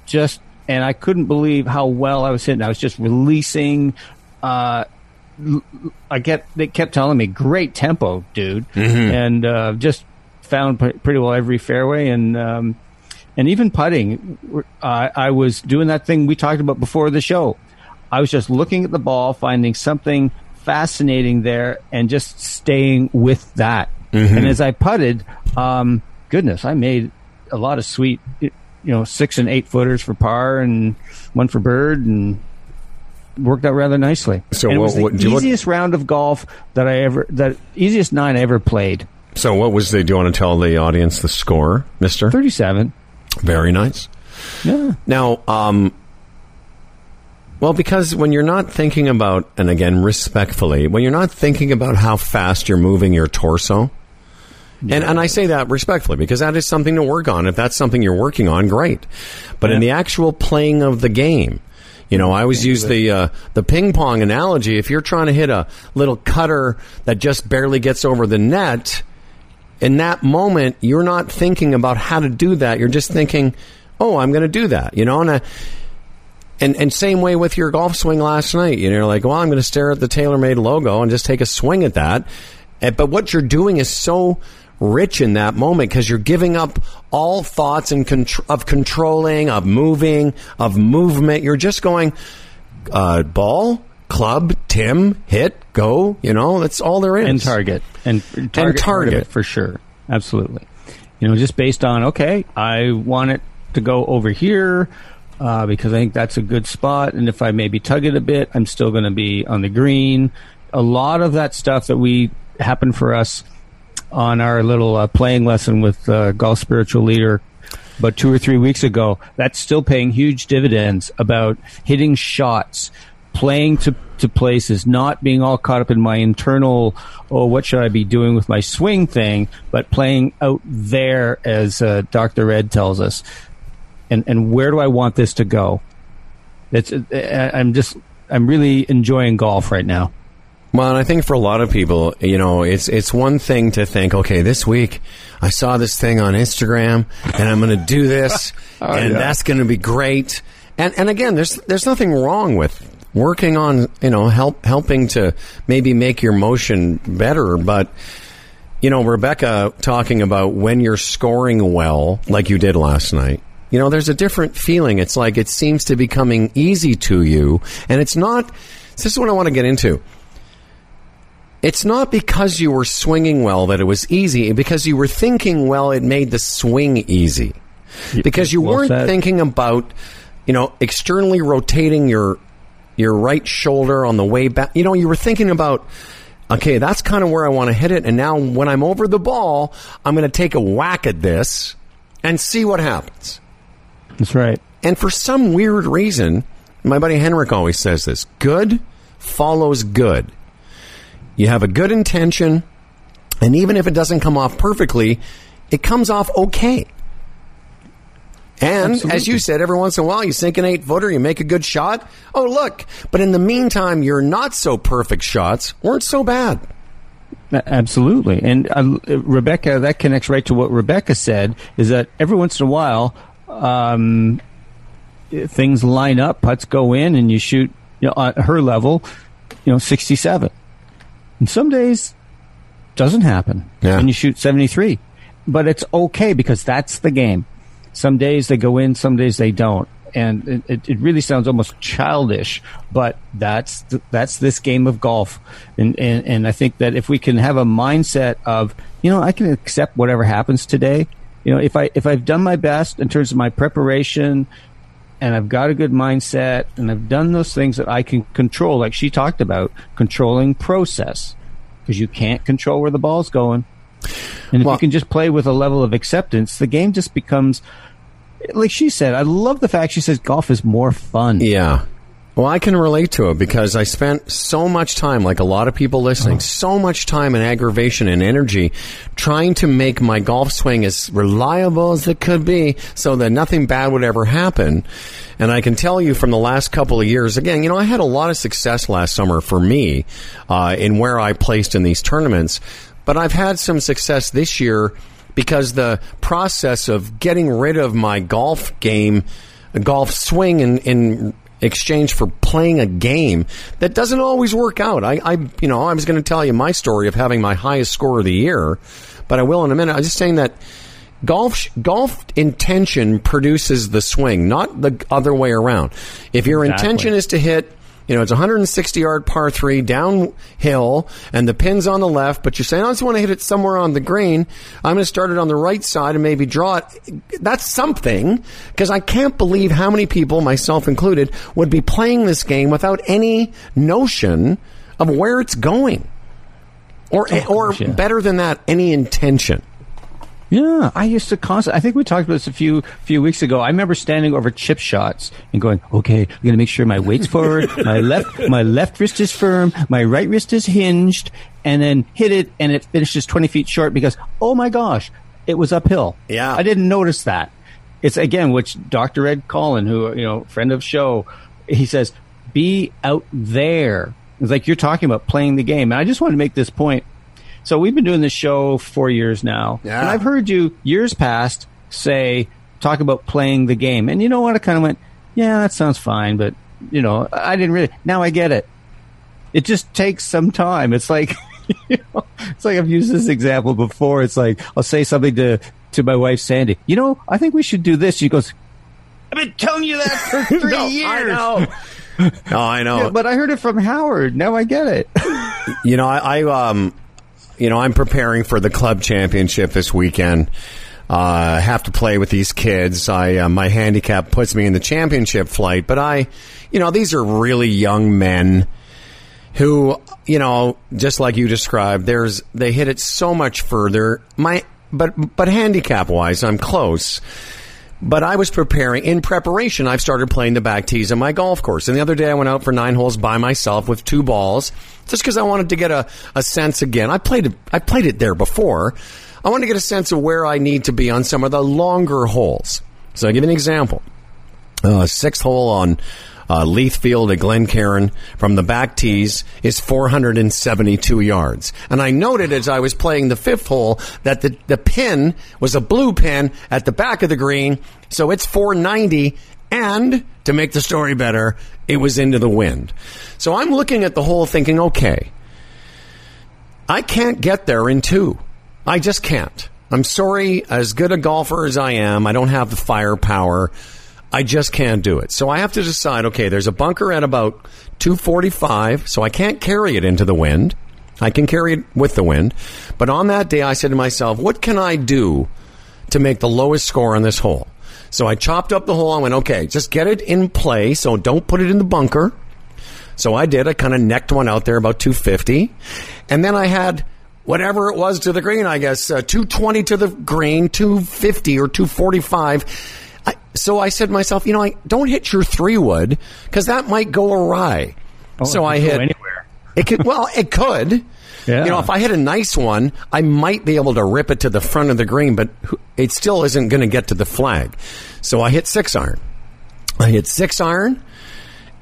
Just and I couldn't believe how well I was hitting. I was just releasing. Uh, I kept they kept telling me great tempo, dude, mm-hmm. and uh, just found pretty well every fairway and um, and even putting. Uh, I was doing that thing we talked about before the show. I was just looking at the ball, finding something fascinating there, and just staying with that. Mm-hmm. And as I putted, um, goodness, I made a lot of sweet you know six and eight footers for par and one for bird and worked out rather nicely. So and what, it was the what, easiest round of golf that I ever that easiest nine I ever played. So what was the? Do you want to tell the audience the score, Mister? Thirty-seven. Very nice. Yeah. Now, um, well, because when you're not thinking about, and again, respectfully, when you're not thinking about how fast you're moving your torso, and, and I say that respectfully because that is something to work on. If that's something you're working on, great. But yeah. in the actual playing of the game, you know, I always use the uh, the ping pong analogy. If you're trying to hit a little cutter that just barely gets over the net, in that moment, you're not thinking about how to do that. You're just thinking, "Oh, I'm going to do that." You know, and I, and and same way with your golf swing last night. You know, you're like, "Well, I'm going to stare at the TaylorMade logo and just take a swing at that." But what you're doing is so rich in that moment because you're giving up all thoughts and contr- of controlling, of moving, of movement. You're just going uh, ball, club, Tim, hit, go. You know, that's all there is. And target and target, and target. for sure, absolutely. You know, just based on okay, I want it to go over here. Uh, because I think that's a good spot, and if I maybe tug it a bit, I'm still going to be on the green. A lot of that stuff that we happened for us on our little uh, playing lesson with uh, golf spiritual leader about two or three weeks ago. That's still paying huge dividends about hitting shots, playing to, to places, not being all caught up in my internal, oh, what should I be doing with my swing thing, but playing out there as uh, Dr. Ed tells us. And, and where do I want this to go? It's, uh, I'm just, I'm really enjoying golf right now. Well, and I think for a lot of people, you know, it's it's one thing to think, okay, this week I saw this thing on Instagram, and I'm going to do this, oh, and yeah. that's going to be great. And and again, there's there's nothing wrong with working on, you know, help helping to maybe make your motion better, but you know, Rebecca talking about when you're scoring well, like you did last night. You know, there's a different feeling. It's like it seems to be coming easy to you, and it's not. This is what I want to get into it's not because you were swinging well that it was easy. Because you were thinking well, it made the swing easy. Because you well weren't said. thinking about, you know, externally rotating your your right shoulder on the way back. You know, you were thinking about okay, that's kind of where I want to hit it. And now when I'm over the ball, I'm going to take a whack at this and see what happens. That's right. And for some weird reason, my buddy Henrik always says this good follows good. You have a good intention, and even if it doesn't come off perfectly, it comes off okay. And Absolutely. as you said, every once in a while you sink an eight footer, you make a good shot. Oh, look. But in the meantime, your not so perfect shots weren't so bad. Absolutely. And uh, Rebecca, that connects right to what Rebecca said is that every once in a while, um, things line up, putts go in, and you shoot you know, at her level, you know, 67. And some days doesn't happen. Yeah. And you shoot 73. But it's okay because that's the game. Some days they go in, some days they don't. And it, it, really sounds almost childish, but that's th- that's this game of golf, and, and and I think that if we can have a mindset of you know I can accept whatever happens today, you know if I if I've done my best in terms of my preparation, and I've got a good mindset and I've done those things that I can control, like she talked about, controlling process, because you can't control where the ball's going. And if Well- you can just play with a level of acceptance, the game just becomes, like she said, I love the fact she says golf is more fun. Yeah. Well, I can relate to it because I spent so much time, like a lot of people listening, so much time and aggravation and energy trying to make my golf swing as reliable as it could be so that nothing bad would ever happen. And I can tell you from the last couple of years, again, you know, I had a lot of success last summer for me uh, in where I placed in these tournaments, but I've had some success this year because the process of getting rid of my golf game, golf swing, in, in exchange for playing a game that doesn't always work out. I, I you know, I was going to tell you my story of having my highest score of the year, but I will in a minute. I was just saying that golf golf intention produces the swing, not the other way around. If your Exactly. intention is to hit you know, it's a 160 yard par three downhill and the pin's on the left, but you're saying, I just want to hit it somewhere on the green. I'm going to start it on the right side and maybe draw it. That's something because I can't believe how many people, myself included, would be playing this game without any notion of where it's going. Or, or yeah. better than that, any intention. Yeah, I used to constantly. I think we talked about this a few few weeks ago. I remember standing over chip shots and going, "Okay, I'm going to make sure my weight's forward, my left my left wrist is firm, my right wrist is hinged, and then hit it, and it finishes 20 feet short because, oh my gosh, it was uphill. Yeah. I didn't notice that. It's again, which Dr. Ed Collin, who you know, friend of show, he says, be out there. It's like you're talking about playing the game, and I just want to make this point. So we've been doing this show four years now, Yeah. and I've heard you years past say talk about playing the game, and you know what? I kind of went, yeah, that sounds fine, but you know, I didn't really. Now I get it. It just takes some time. It's like, you know, it's like I've used this example before. It's like I'll say something to to my wife Sandy. You know, I think we should do this. She goes, I've been telling you that for three No, years. I know. No, I know. Yeah, but I heard it from Howard. Now I get it. You know, I, I um, you know, I'm preparing for the club championship this weekend. Uh, I have to play with these kids. I uh, my handicap puts me in the championship flight, but I, you know, these are really young men who, you know, just like you described, there's they hit it so much further. My but but handicap wise, I'm close. But I was preparing in preparation. I've started playing the back tees on my golf course. And the other day I went out for nine holes by myself with two balls, just because I wanted to get a, a sense again. I played I played it there before. I wanted to get a sense of where I need to be on some of the longer holes. So I'll give you an example. Uh, sixth hole on uh, at Glencairn from the back tees is 472 yards. And I noted as I was playing the fifth hole that the, the pin was a blue pin at the back of the green, so it's 490. And to make the story better, it was into the wind. So I'm looking at the hole thinking, okay, I can't get there in two. I just can't. I'm sorry, as good a golfer as I am, I don't have the firepower. I just can't do it. So I have to decide, okay, there's a bunker at about 245, so I can't carry it into the wind. I can carry it with the wind. But on that day, I said to myself, what can I do to make the lowest score on this hole? So I chopped up the hole. I went, okay, just get it in play, so don't put it in the bunker. So I did. I kind of necked one out there about 250. And then I had whatever it was to the green, I guess, uh, 220 to the green, 250 or 245. So I said to myself, you know, I don't hit your three wood because that might go awry. Oh, so I hit. anywhere. It could, well, it could. Yeah. You know, if I hit a nice one, I might be able to rip it to the front of the green, but it still isn't going to get to the flag. So I hit six iron. I hit six iron,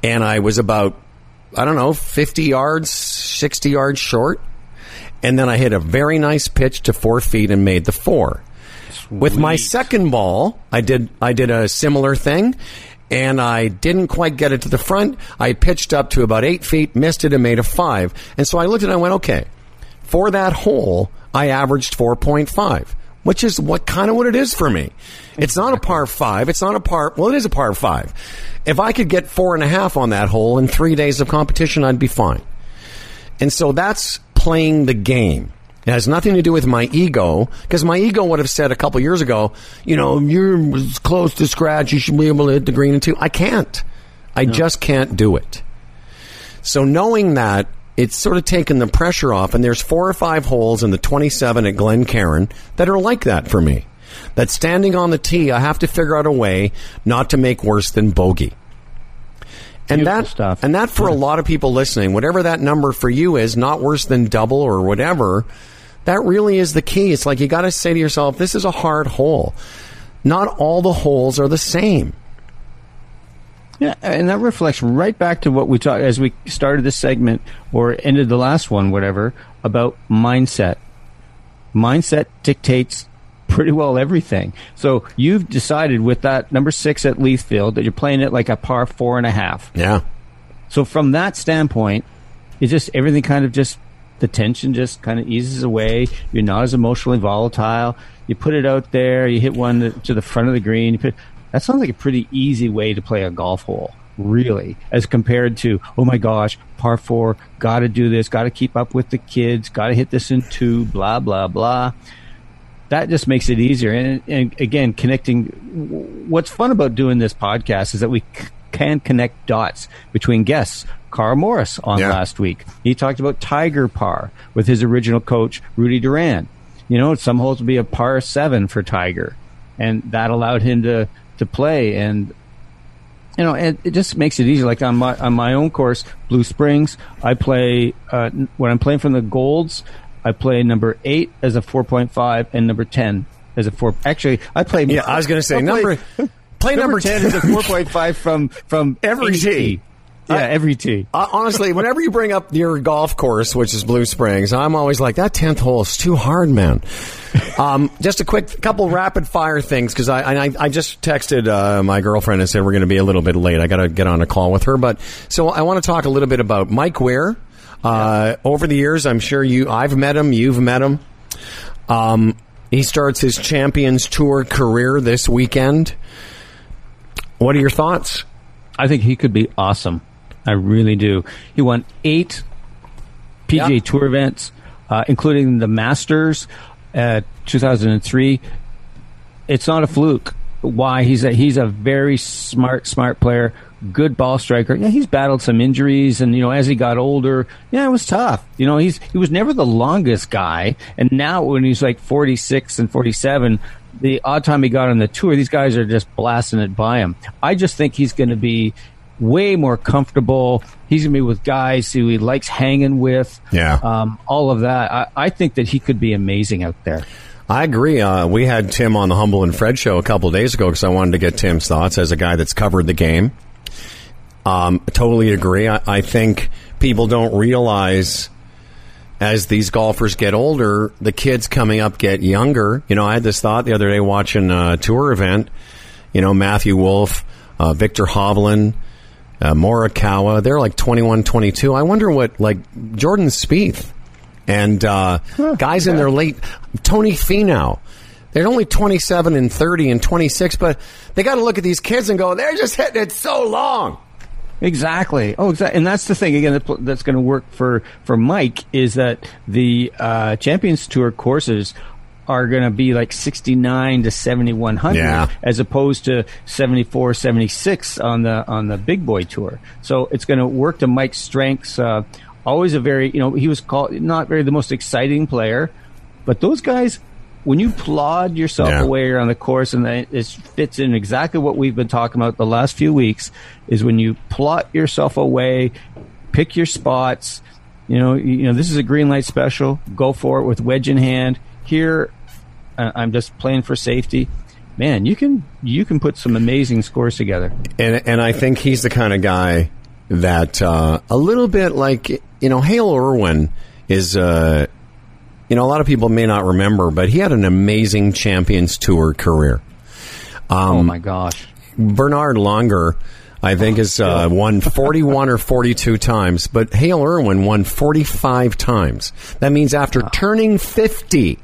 and I was about, I don't know, 50 yards, 60 yards short. And then I hit a very nice pitch to four feet and made the four. With my second ball, I did I did a similar thing, and I didn't quite get it to the front. I pitched up to about eight feet, missed it, and made a five. And so I looked at it and I went, okay, for that hole, I averaged four point five, which is what kind of what it is for me. It's not a par five. It's not a par. Well, it is a par five. If I could get four and a half on that hole in three days of competition, I'd be fine. And so that's playing the game. It has nothing to do with my ego, because my ego would have said a couple years ago, you know, you're close to scratch, you should be able to hit the green in two. I can't. I just can't do it. So knowing that, it's sort of taken the pressure off, and there's four or five holes in the 27 at Glen Glencairn that are like that for me. That standing on the tee, I have to figure out a way not to make worse than bogey. And Beautiful that stuff. and that for a lot of people listening, whatever that number for you is, not worse than double or whatever, that really is the key. It's like you got to say to yourself, this is a hard hole. Not all the holes are the same. Yeah, and that reflects right back to what we talked as we started this segment or ended the last one, whatever, about mindset. Mindset dictates pretty well everything. So you've decided with that number six at Leithfield that you're playing it like a par four and a half. Yeah. So from that standpoint, it's just everything kind of just the tension just kind of eases away. You're not as emotionally volatile. You put it out there. You hit one to the front of the green. You put, that sounds like a pretty easy way to play a golf hole, really, as compared to oh my gosh, par four, got to do this, got to keep up with the kids, got to hit this in two, blah blah blah that just makes it easier. And, and, again, connecting. What's fun about doing this podcast is that we can connect dots between guests. Karl Morris on Yeah. last week. He talked about Tiger Par with his original coach Rudy Duran. You know, some holes would be a par seven for Tiger, and that allowed him to to play. And you know, it, it just makes it easier. Like on my on my own course, Blue Springs, I play uh, when I'm playing from the golds. I play number eight as a four point five and number ten as a four. Actually, I play. Yeah, I was going to say number play number, number ten is a four point five from from Every tee. Yeah, every tee. Honestly, whenever you bring up your golf course, which is Blue Springs, I'm always like, that 10th hole is too hard, man. um, just a quick couple rapid fire things, because I, I, I just texted uh, my girlfriend and said we're going to be a little bit late. I got to get on a call with her. But so I want to talk a little bit about Mike Weir. Uh, Over the years, I'm sure you, I've met him, you've met him. Um, he starts his Champions Tour career this weekend. What are your thoughts? I think he could be awesome. I really do. He won eight PGA Yeah. Tour events, uh, including the Masters, uh, 2003. It's not a fluke. Why he's a he's a very smart smart player, good ball striker. Yeah, he's battled some injuries, and you know as he got older, yeah, it was tough. You know he's he was never the longest guy, and now when he's like 46 and 47, the odd time he got on the tour, these guys are just blasting it by him. I just think he's going to be way more comfortable. He's going to be with guys who he likes hanging with. Yeah. Um, all of that. I, I think that he could be amazing out there. I agree. Uh, we had Tim on the Humble and Fred show a couple of days ago because I wanted to get Tim's thoughts as a guy that's covered the game. Um, totally agree. I, I think people don't realize as these golfers get older, the kids coming up get younger. You know, I had this thought the other day watching a tour event. You know, Matthew Wolff, uh, Viktor Hovland, uh, Morikawa, they're like 21, 22. I wonder what, like, Jordan Spieth and uh, guys in their late, Tony Finau. They're only 27 and 30 and 26, but they got to look at these kids and go, they're just hitting it so long. Exactly. Oh, exactly. And that's the thing again that, that's going to work for for Mike is that the uh, Champions Tour courses are going to be like 69 to 7100 Yeah. as opposed to 74 76 on the on the big boy tour so it's going to work to mike's strengths uh, always a very you know he was called not very the most exciting player but those guys when you plod yourself Yeah. away around the course and it fits in exactly what we've been talking about the last few weeks is when you plot yourself away pick your spots you know you you know this is a green light special go for it with wedge in hand here uh, i'm just playing for safety man you can you can put some amazing scores together And and I think he's the kind of guy that uh, a little bit like you know Hale Irwin is. Uh, you know, a lot of people may not remember, but he had an amazing Champions Tour career. oh Um, my gosh Bernhard Langer, I think, has uh, won 41 or 42 times, but Hale Irwin won 45 times. That means after turning 50,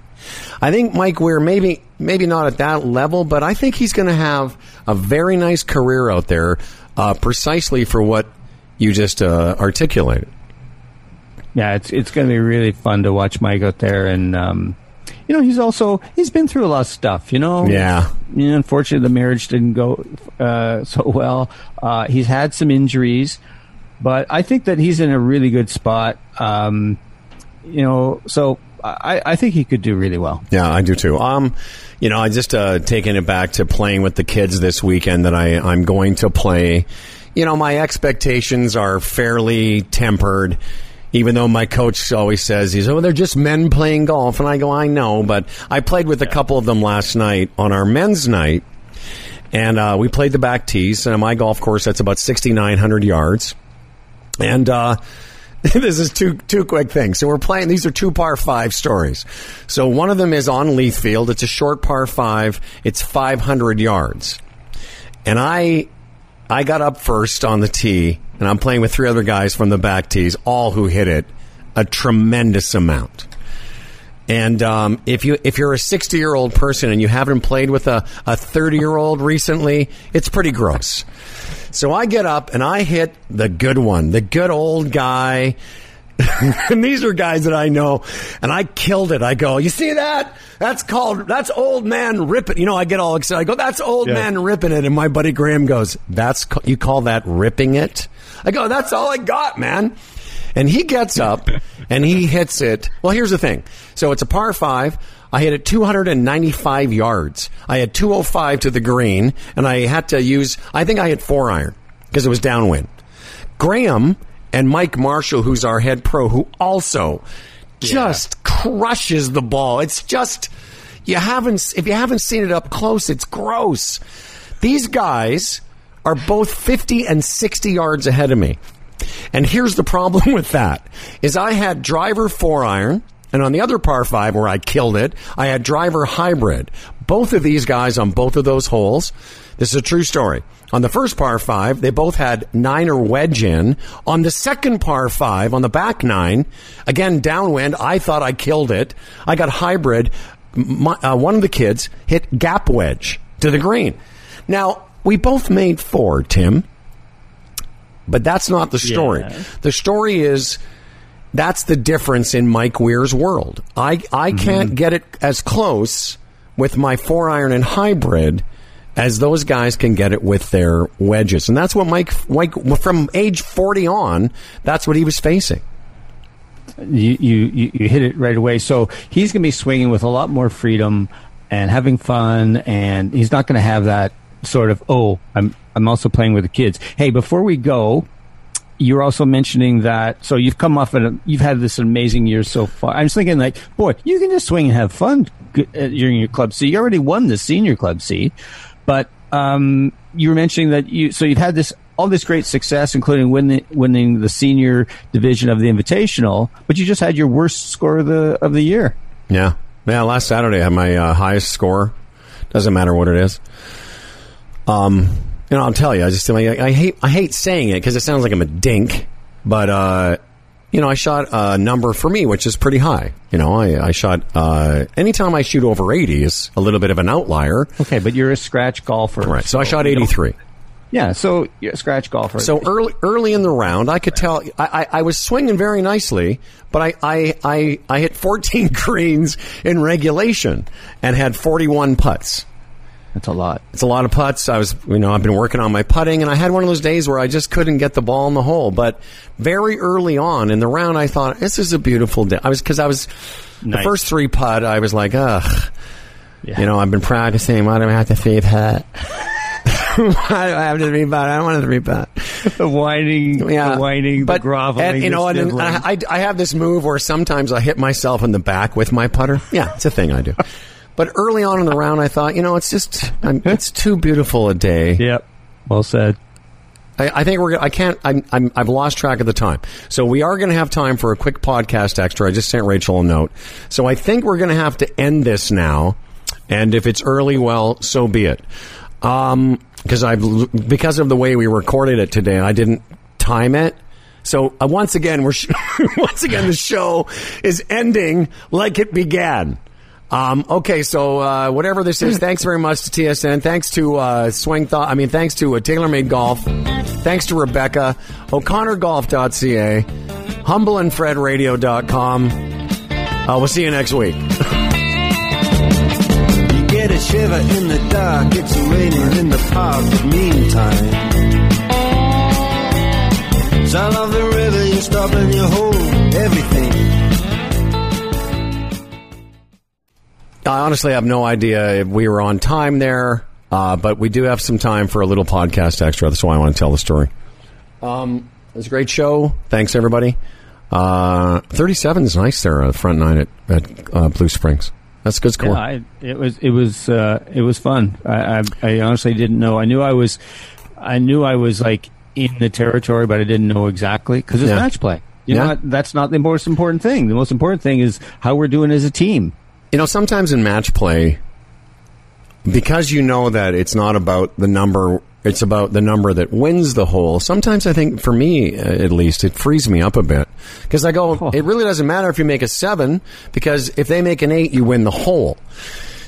I think Mike Weir maybe maybe not at that level, but I think he's going to have a very nice career out there, uh, precisely for what you just uh, articulated. Yeah it's it's going to be really fun to watch mike out there and um you know he's also he's been through a lot of stuff you know Yeah. you know, unfortunately the marriage didn't go uh, so well uh, he's had some injuries but i think that he's in a really good spot um you know so I, I think he could do really well Yeah, I do too. Um, you know, I just uh, taking it back to playing with the kids this weekend that I I'm going to play. You know, my expectations are fairly tempered. Even though my coach always says he's oh they're just men playing golf, and I go I know, but I played with a couple of them last night on our men's night, and uh, we played the back tees. And my golf course that's about sixty nine hundred yards, and uh, this is two two quick things. So we're playing. These are two par five stories. So one of them is on Leithfield. It's a short par five. It's five hundred yards, and I I got up first on the tee, and I'm playing with three other guys from the back tees, all who hit it a tremendous amount. And um, if you if you're a 60 year old person and you haven't played with a a 30 year old recently, it's pretty gross. So I get up and I hit the good one, the good old guy. and these are guys that I know, and I killed it. I go, you see that? That's called that's old man ripping. You know, I get all excited. I go, that's old man ripping it. And my buddy Graham goes, that's you call that ripping it? I go, that's all I got, man. And he gets up and he hits it. Well, here's the thing. So it's a par five. I hit it 295 yards. I had 205 to the green, and I had to use. I think I hit four iron because it was downwind. Graham and Mike Marshall, who's our head pro, who also just crushes the ball. It's just you haven't if you haven't seen it up close, it's gross. These guys are both 50 and 60 yards ahead of me. And here's the problem with that is I had driver four iron and on the other par five where I killed it, I had driver hybrid. Both of these guys on both of those holes. This is a true story. On the first par five, they both had nine or wedge in. On the second par five, on the back nine, again downwind, I thought I killed it. I got hybrid. My, uh, one of the kids hit gap wedge to the green. Now, we both made four, Tim. But that's not the story. Yeah. The story is that's the difference in Mike Weir's world. I I can't get it as close with my four iron and hybrid as those guys can get it with their wedges, and that's what Mike Mike from age forty on. That's what he was facing. you, you, you hit it right away. So he's going to be swinging with a lot more freedom and having fun, and he's not going to have that sort of oh, I'm I'm also playing with the kids. Hey, before we go, you're also mentioning that. So you've come off and you've had this amazing year so far. I'm just thinking like, boy, you can just swing and have fun during your club C. You already won the senior club C, but um, you were mentioning that you so you've had this all this great success, including winning winning the senior division of the Invitational, but you just had your worst score of the of the year. Yeah, yeah. Last Saturday, I had my uh, highest score. Doesn't matter what it is. Um, you know, I'll tell you. I just I, I hate I hate saying it because it sounds like I'm a dink, but uh, you know, I shot a number for me which is pretty high. You know, I, I shot uh, anytime I shoot over 80 is a little bit of an outlier. Okay, but you're a scratch golfer, Right. So I shot 83. Yeah, so you're a scratch golfer. So early early in the round, I could tell I, I, I was swinging very nicely, but I, I, I, I hit 14 greens in regulation and had 41 putts. That's a lot. It's a lot of putts. I was, you know, I've been working on my putting, and I had one of those days where I just couldn't get the ball in the hole. But very early on in the round, I thought this is a beautiful day. I was because I was nice. the first three putt. I was like, ugh, yeah. you know, I've been practicing. Why do I have to three putt? Why do I have to putt? I don't want to the whining, yeah. the whining, but, the groveling. And, you know, and, and I, I have this move where sometimes I hit myself in the back with my putter. Yeah, it's a thing I do. But early on in the round, I thought, you know, it's just it's too beautiful a day. Yep, well said. I, I think we're. I can't. I'm, I'm. I've lost track of the time. So we are going to have time for a quick podcast extra. I just sent Rachel a note. So I think we're going to have to end this now. And if it's early, well, so be it. Um, because I've because of the way we recorded it today, I didn't time it. So uh, once again, we're once again the show is ending like it began. Um, okay, so uh, whatever this is, thanks very much to TSN. Thanks to uh, Swing Thought. I mean, thanks to uh, TaylorMade Golf. Thanks to Rebecca. O'ConnorGolf.ca. HumbleandFredRadio.com. Uh, we'll see you next week. you get a shiver in the dark. It's raining in the park. But meantime, sound of the river. You stop and you hold everything. I honestly have no idea if we were on time there, uh, but we do have some time for a little podcast extra. That's why I want to tell the story. Um, it was a great show. Thanks, everybody. Uh, 37 is nice there, uh, front nine at, at uh, Blue Springs. That's a good score. Yeah, I, it was it was uh, it was fun. I, I, I honestly didn't know. I knew I was I knew I was like in the territory, but I didn't know exactly because it's yeah. match play. You yeah. know, that's not the most important thing. The most important thing is how we're doing as a team. You know, sometimes in match play, because you know that it's not about the number, it's about the number that wins the hole. Sometimes I think, for me uh, at least, it frees me up a bit because I go, oh. it really doesn't matter if you make a seven because if they make an eight, you win the hole.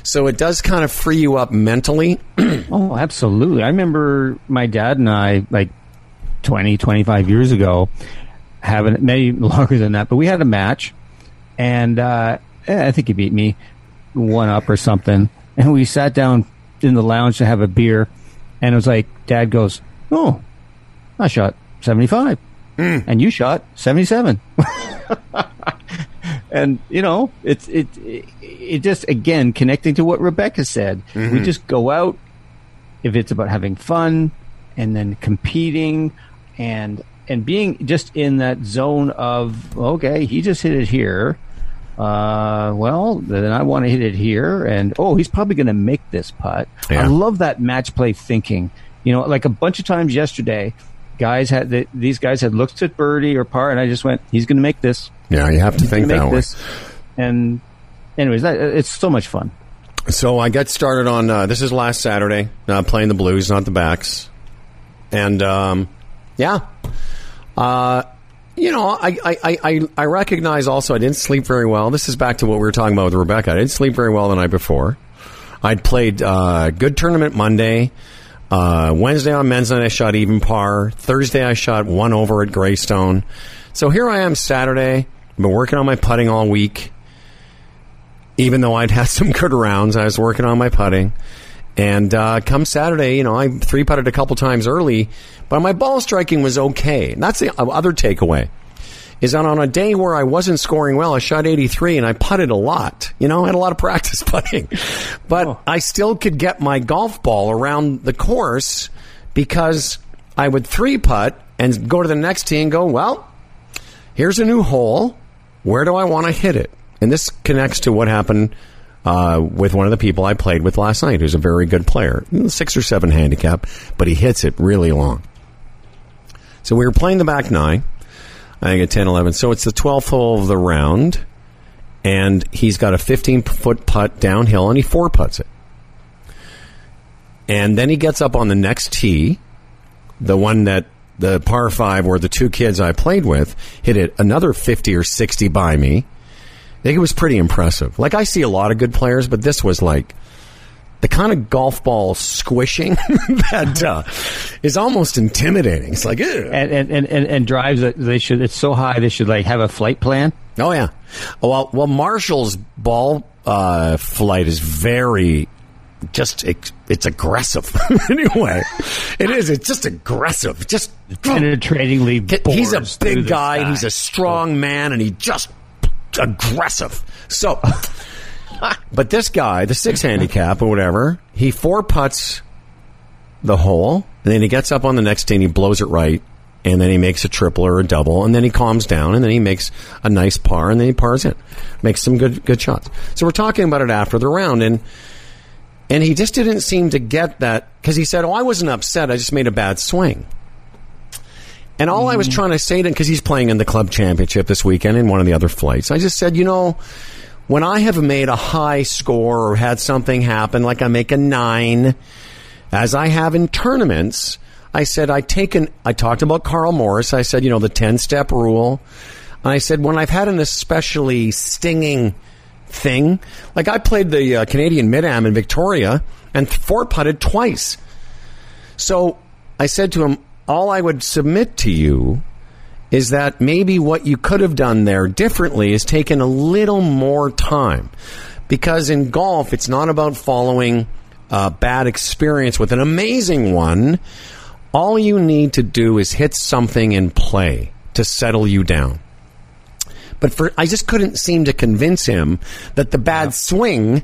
So it does kind of free you up mentally. oh, absolutely. I remember my dad and I, like 20, 25 years ago, having maybe longer than that, but we had a match and, uh, eh, I think he beat me one up or something. And we sat down in the lounge to have a beer. And it was like, Dad goes, Oh, I shot 75. Mm. And you shot 77. and, you know, it's, it, it, it, just, again, connecting to what Rebecca said. Mm-hmm. We just go out if it's about having fun and then competing and and being just in that zone of okay, he just hit it here uh, well, then I want to hit it here, and oh, he's probably going to make this putt. Yeah. I love that match play thinking. You know, like a bunch of times yesterday, guys had the, these guys had looked at birdie or par, and I just went, he's going to make this. Yeah, you have to think that way. This. And, anyways, that, it's so much fun. So I got started on uh, this is last Saturday, uh, playing the blues, not the backs, and um, yeah. Uh, you know, I, I, I, I recognize also I didn't sleep very well. This is back to what we were talking about with Rebecca. I didn't sleep very well the night before. I'd played uh, good tournament Monday. Uh, Wednesday on men's night, I shot even par. Thursday, I shot one over at Greystone. So here I am Saturday. I've been working on my putting all week. Even though I'd had some good rounds, I was working on my putting. And uh, come Saturday, you know, I three putted a couple times early, but my ball striking was okay. And that's the other takeaway. Is that on a day where I wasn't scoring well, I shot 83 and I putted a lot. You know, I had a lot of practice putting. But oh. I still could get my golf ball around the course because I would three putt and go to the next tee and go, well, here's a new hole. Where do I want to hit it? And this connects to what happened uh, with one of the people I played with last night, who's a very good player, six or seven handicap, but he hits it really long. So we were playing the back nine, I think at 10, 11. So it's the 12th hole of the round, and he's got a 15 foot putt downhill, and he four puts it. And then he gets up on the next tee, the one that the par five where the two kids I played with hit it another 50 or 60 by me it was pretty impressive. Like I see a lot of good players, but this was like the kind of golf ball squishing that uh, is almost intimidating. It's like, Ew. And, and, and, and, drives that they should. It's so high they should like have a flight plan. oh yeah. Well, well, Marshall's ball uh, flight is very just it's aggressive. anyway, it is. It's just aggressive. Just Penetratingly, He's a big guy. sky. He's a strong man, and he just aggressive. So, but this guy, the six handicap or whatever, he four putts the hole, and then he gets up on the next tee and he blows it right, and then he makes a triple or a double, and then he calms down, and then he makes a nice par, and then he pars in, makes some good good shots. So we're talking about it after the round, and and he just didn't seem to get that because he said, "Oh, I wasn't upset. I just made a bad swing." And all I was trying to say to him, because he's playing in the club championship this weekend in one of the other flights, I just said, you know, when I have made a high score or had something happen, like I make a nine, as I have in tournaments, I said, I take an, I talked about Karl Morris. I said, you know, the 10 step rule. And I said, when I've had an especially stinging thing, like I played the uh, Canadian Mid Am in Victoria and four putted twice. So I said to him, all I would submit to you is that maybe what you could have done there differently is taken a little more time. Because in golf, it's not about following a bad experience with an amazing one. All you need to do is hit something in play to settle you down. But for I just couldn't seem to convince him that the bad swing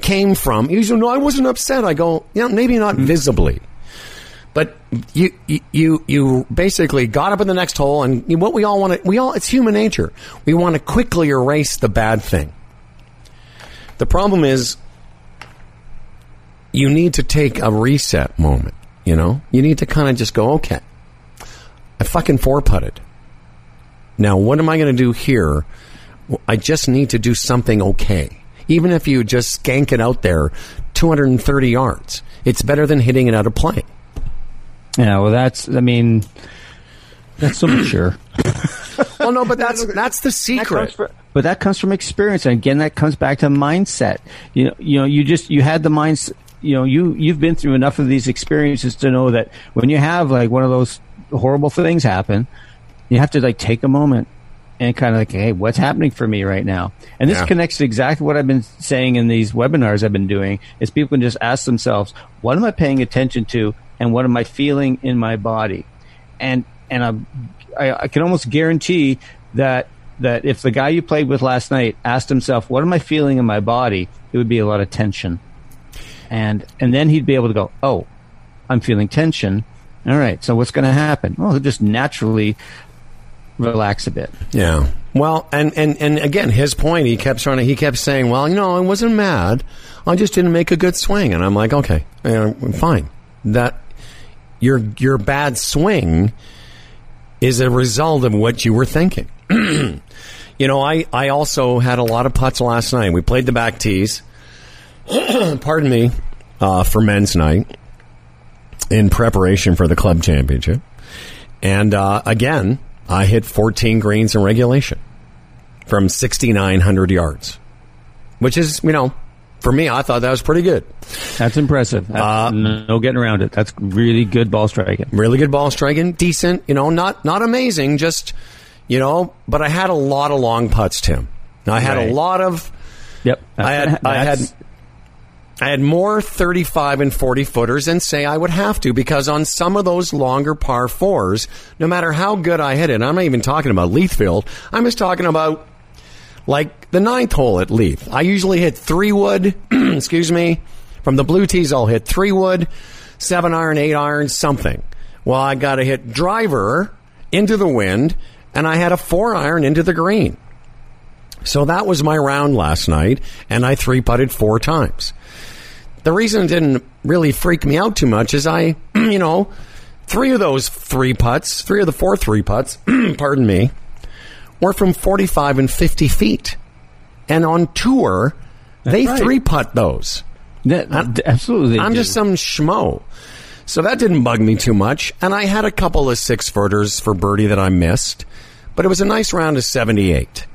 came from. He said, "No, I wasn't upset." I go, "Yeah, maybe not mm. visibly." But you, you, you, basically got up in the next hole, and what we all want to, we all, it's human nature. We want to quickly erase the bad thing. The problem is, you need to take a reset moment. You know, you need to kind of just go, okay, I fucking four putted. Now, what am I going to do here? I just need to do something okay. Even if you just skank it out there 230 yards, it's better than hitting it out of play. Yeah, well, that's. I mean, that's so mature. Well, no, but that's that's the secret. comes fr- but that comes from experience, and again, that comes back to mindset. You know, you know, you just you had the mindset. You know, you you've been through enough of these experiences to know that when you have like one of those horrible things happen, you have to like take a moment and kind of like, hey, what's happening for me right now? And this Yeah. connects to exactly what I've been saying in these webinars I've been doing. Is people can just ask themselves, what am I paying attention to, and what am I feeling in my body? and and I'm, I, I can almost guarantee that that if the guy you played with last night asked himself, "What am I feeling in my body?" it would be a lot of tension, and and then he'd be able to go, "Oh, I'm feeling tension. All right, so what's going to happen?" Well, he'll just naturally relax a bit. Yeah. Well, and, and, and again, his point, he kept trying to, he kept saying, well, you know, I wasn't mad. I just didn't make a good swing. And I'm like, okay, fine. That, your, your bad swing is a result of what you were thinking. you know, I, I also had a lot of putts last night. We played the back tees. Pardon me, uh, for men's night in preparation for the club championship. And uh, again, I hit 14 greens in regulation from 6,900 yards, which is, you know, for me, I thought that was pretty good. That's impressive. That's, Uh, no getting around it. That's really good ball striking. Really good ball striking, decent, you know, not not amazing, just you know, but I had a lot of long putts, Tim. I had Right. a lot of Yep. I had I had I had more 35 and 40 footers than say I would have to because on some of those longer par fours, no matter how good I hit it, I'm not even talking about Leithfield. I'm just talking about like the ninth hole at Leith. I usually hit three wood, excuse me, from the blue tees. I'll hit three wood, seven iron, eight iron, something. Well, I got to hit driver into the wind, and I had a four iron into the green. So that was my round last night, and I three putted four times. The reason it didn't really freak me out too much is I, you know, three of those three putts, three of the four three putts, pardon me, were from 45 and 50 feet. And on tour, they right. three putt those. that- absolutely. I'm just some schmo. So that didn't bug me too much. And I had a couple of six footers for birdie that I missed, but it was a nice round of 78.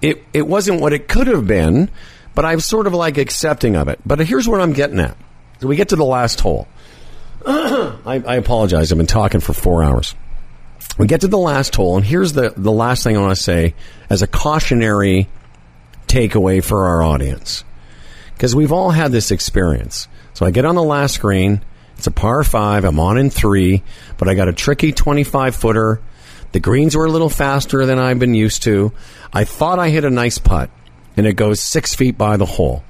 It, it wasn't what it could have been, but I'm sort of like accepting of it. But here's what I'm getting at. So we get to the last hole. I, I apologize. I've been talking for four hours. We get to the last hole, and here's the, the last thing I want to say as a cautionary takeaway for our audience. Because we've all had this experience. So I get on the last green. It's a par five. I'm on in three, but I got a tricky 25 footer. The greens were a little faster than I've been used to. I thought I hit a nice putt, and it goes six feet by the hole.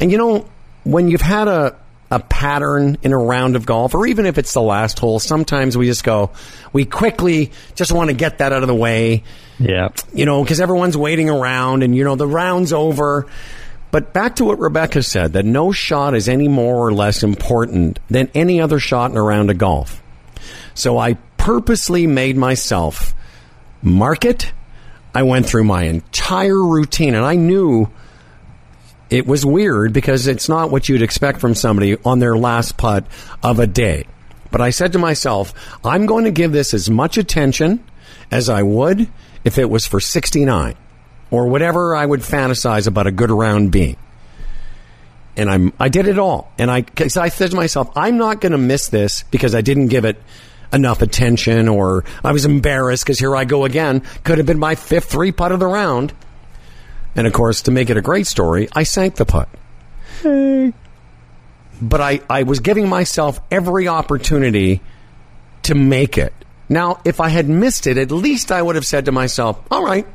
And you know, when you've had a, a pattern in a round of golf, or even if it's the last hole, sometimes we just go, we quickly just want to get that out of the way. Yeah. You know, because everyone's waiting around and, you know, the round's over. But back to what Rebecca said that no shot is any more or less important than any other shot in a round of golf. So I purposely made myself mark it. I went through my entire routine and I knew it was weird because it's not what you'd expect from somebody on their last putt of a day. But I said to myself, I'm going to give this as much attention as I would if it was for 69 or whatever I would fantasize about a good round being. And I'm, I did it all. And I, cause I said to myself, I'm not going to miss this because I didn't give it enough attention or I was embarrassed because here I go again. Could have been my fifth three putt of the round. And of course, to make it a great story, I sank the putt. But I, I was giving myself every opportunity to make it. Now, if I had missed it, at least I would have said to myself, all right,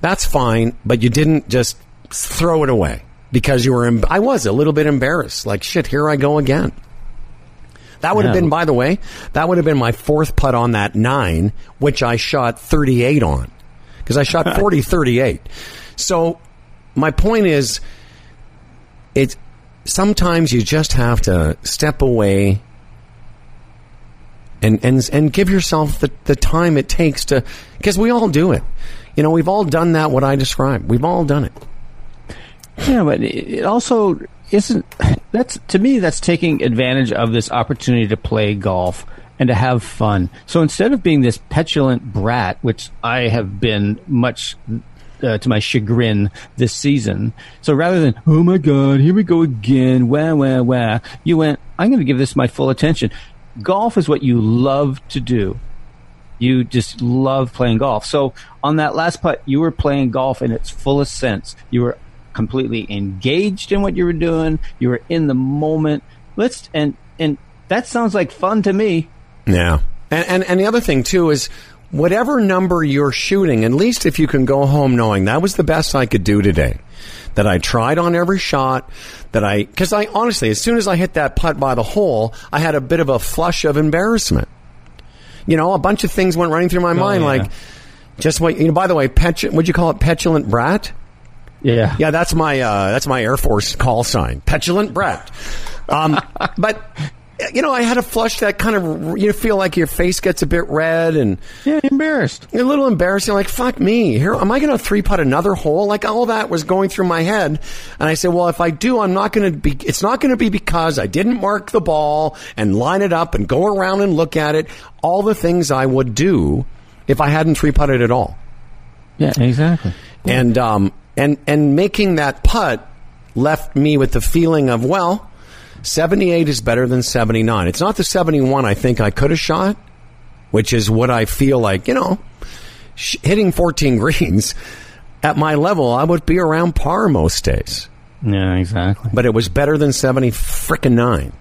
that's fine, but you didn't just throw it away because you were, em- I was a little bit embarrassed. Like, shit, here I go again. That would have been, by the way, that would have been my fourth putt on that nine, which I shot 38 on because I shot 40 38. So my point is, it's sometimes you just have to step away and and and give yourself the, the time it takes to because we all do it. You know, we've all done that. What I described, we've all done it. Yeah, but it it also isn't. That's to me. That's taking advantage of this opportunity to play golf and to have fun. So instead of being this petulant brat, which I have been much uh, to my chagrin this season, so rather than oh my god, here we go again, wah wah wah, you went. I'm going to give this my full attention. Golf is what you love to do. You just love playing golf. So on that last putt, you were playing golf in its fullest sense. You were completely engaged in what you were doing. You were in the moment. Let's and and that sounds like fun to me. Yeah. And, and and the other thing too is whatever number you're shooting, at least if you can go home knowing that was the best I could do today. That I tried on every shot. That I because I honestly, as soon as I hit that putt by the hole, I had a bit of a flush of embarrassment. You know, a bunch of things went running through my mind, yeah. like just what you know. By the way, petu- would you call it petulant brat? Yeah. Yeah, that's my uh, that's my Air Force call sign, petulant brat. Um, but you know, I had a flush that kind of you feel like your face gets a bit red and Yeah, embarrassed. you're a little embarrassing. Like fuck me, here am I going to three putt another hole? Like all that was going through my head, and I said, well, if I do, I'm not going to be. It's not going to be because I didn't mark the ball and line it up and go around and look at it. All the things I would do if I hadn't three putted at all Yeah, exactly. and um, and and making that putt left me with the feeling of well, seventy eight is better than seventy nine. It's not the seventy one I think I could have shot, which is what I feel like. You know, sh- hitting fourteen greens at my level, I would be around par most days. Yeah, exactly. But it was better than seventy frickin' nine.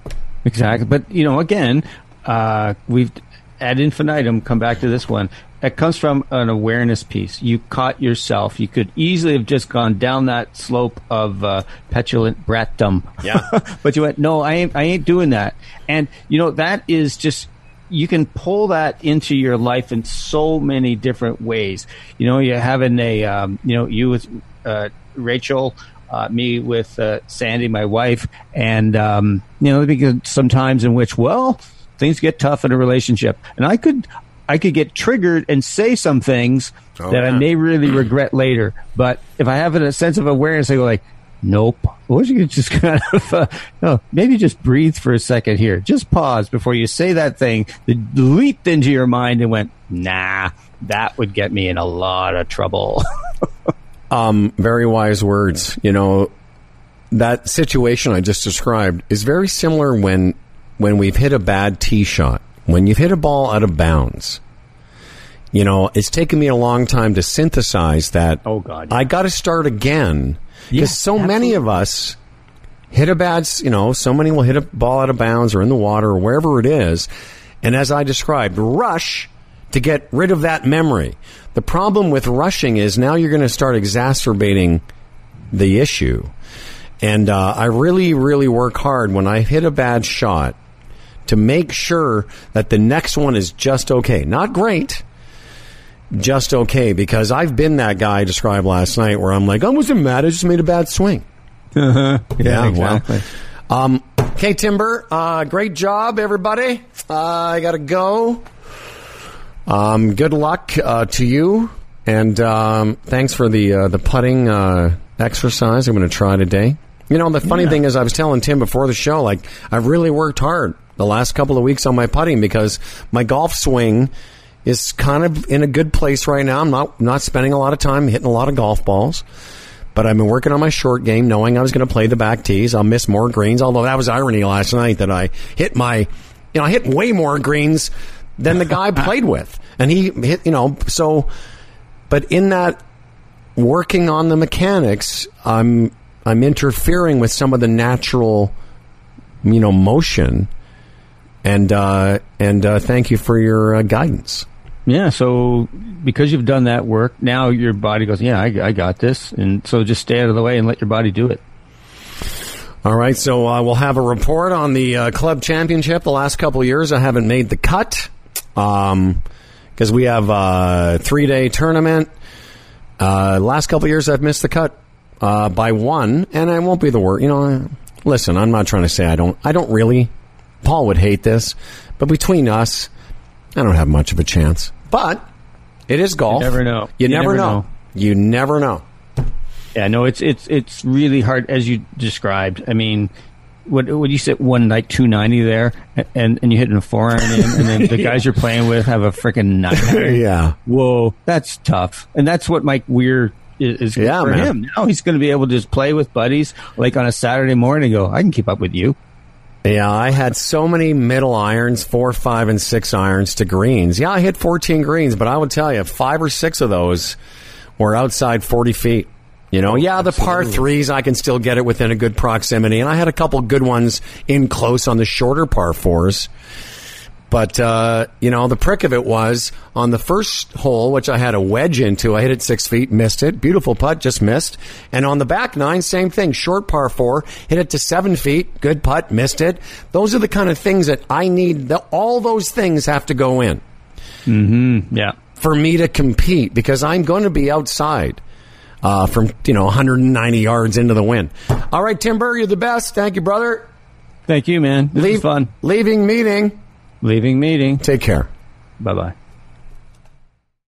Exactly. But, you know, again, uh, we've ad infinitum come back to this one. It comes from an awareness piece. You caught yourself. You could easily have just gone down that slope of uh, petulant bratdom. Yeah. but you went, no, I ain't, I ain't doing that. And, you know, that is just, you can pull that into your life in so many different ways. You know, you're having a, um, you know, you with uh, Rachel, uh, me with uh, Sandy, my wife, and, um, you know, because sometimes in which, well, things get tough in a relationship. And I could, I could get triggered and say some things Oh, that I may really regret later. But if I have a sense of awareness, I go like, nope. Or you could just kind of, uh, no, maybe just breathe for a second here. Just pause before you say that thing that leaped into your mind and went, nah, that would get me in a lot of trouble. Um, very wise words. You know, that situation I just described is very similar when when we've hit a bad tee shot. When you've hit a ball out of bounds. You know, it's taken me a long time to synthesize that. Oh, God. I got to start again because Yeah, so many of us hit a bad, you know, so many will hit a ball out of bounds or in the water or wherever it is. And as I described, rush to get rid of that memory. The problem with rushing is now you're going to start exacerbating the issue. And uh, I really, really work hard when I hit a bad shot to make sure that the next one is just okay. Not great, just okay. Because I've been that guy I described last night where I'm like, I wasn't mad, I just made a bad swing. Uh-huh. Yeah, exactly. well. Um, okay, Timber, uh, great job, everybody. Uh, I got to go. Um, good luck uh, to you, and um, thanks for the uh, the putting uh, exercise. I'm going to try today. You know, the funny thing is, I was telling Tim before the show, like I've really worked hard the last couple of weeks on my putting because my golf swing is kind of in a good place right now. I'm not not spending a lot of time hitting a lot of golf balls. But I've been working on my short game, knowing I was going to play the back tees. I'll miss more greens, although that was irony last night that I hit my, you know, I hit way more greens than the guy played with, and he hit, you know, so. But in that working on the mechanics, I'm I'm interfering with some of the natural, you know, motion, and uh, and uh, thank you for your uh, guidance. Yeah, so because you've done that work, now your body goes, yeah, I, I got this. And so just stay out of the way and let your body do it. All right, so uh, we'll have a report on the uh, club championship. The last couple of years, I haven't made the cut because we have a three day tournament. Uh, last couple of years, I've missed the cut uh, by one, and I won't be the worst. You know, listen, I'm not trying to say I don't. I don't really. Paul would hate this, but between us, I don't have much of a chance. But it is golf. You never know. You, You never, never know. know. You never know. Yeah, no, it's it's it's really hard as you described. I mean, what what you said one like two ninety there, and and you hit in a four iron in, and then the guys you're playing with have a freaking nine. Yeah. Whoa, that's tough, and that's what Mike Weir is, is Yeah, for man. him. Now he's going to be able to just play with buddies like on a Saturday morning. and Go, I can keep up with you. Yeah, I had so many middle irons, four, five, and six irons to greens. Yeah, I hit 14 greens, but I would tell you, five or six of those were outside 40 feet. You know, yeah, the par threes, I can still get it within a good proximity. And I had a couple good ones in close on the shorter par fours. But, uh, you know, the prick of it was on the first hole, which I had a wedge into, I hit it six feet, missed it. Beautiful putt, just missed. And on the back nine, same thing. Short par four, hit it to seven feet, good putt, missed it. Those are the kind of things that I need. The, all those things have to go in Yeah, for me to compete because I'm going to be outside. Uh, from you know 190 yards into the wind. All right, Timber, you're the best. Thank you, brother. thank you, man. This is fun. Leaving meeting. Leaving meeting. Take care. Bye bye.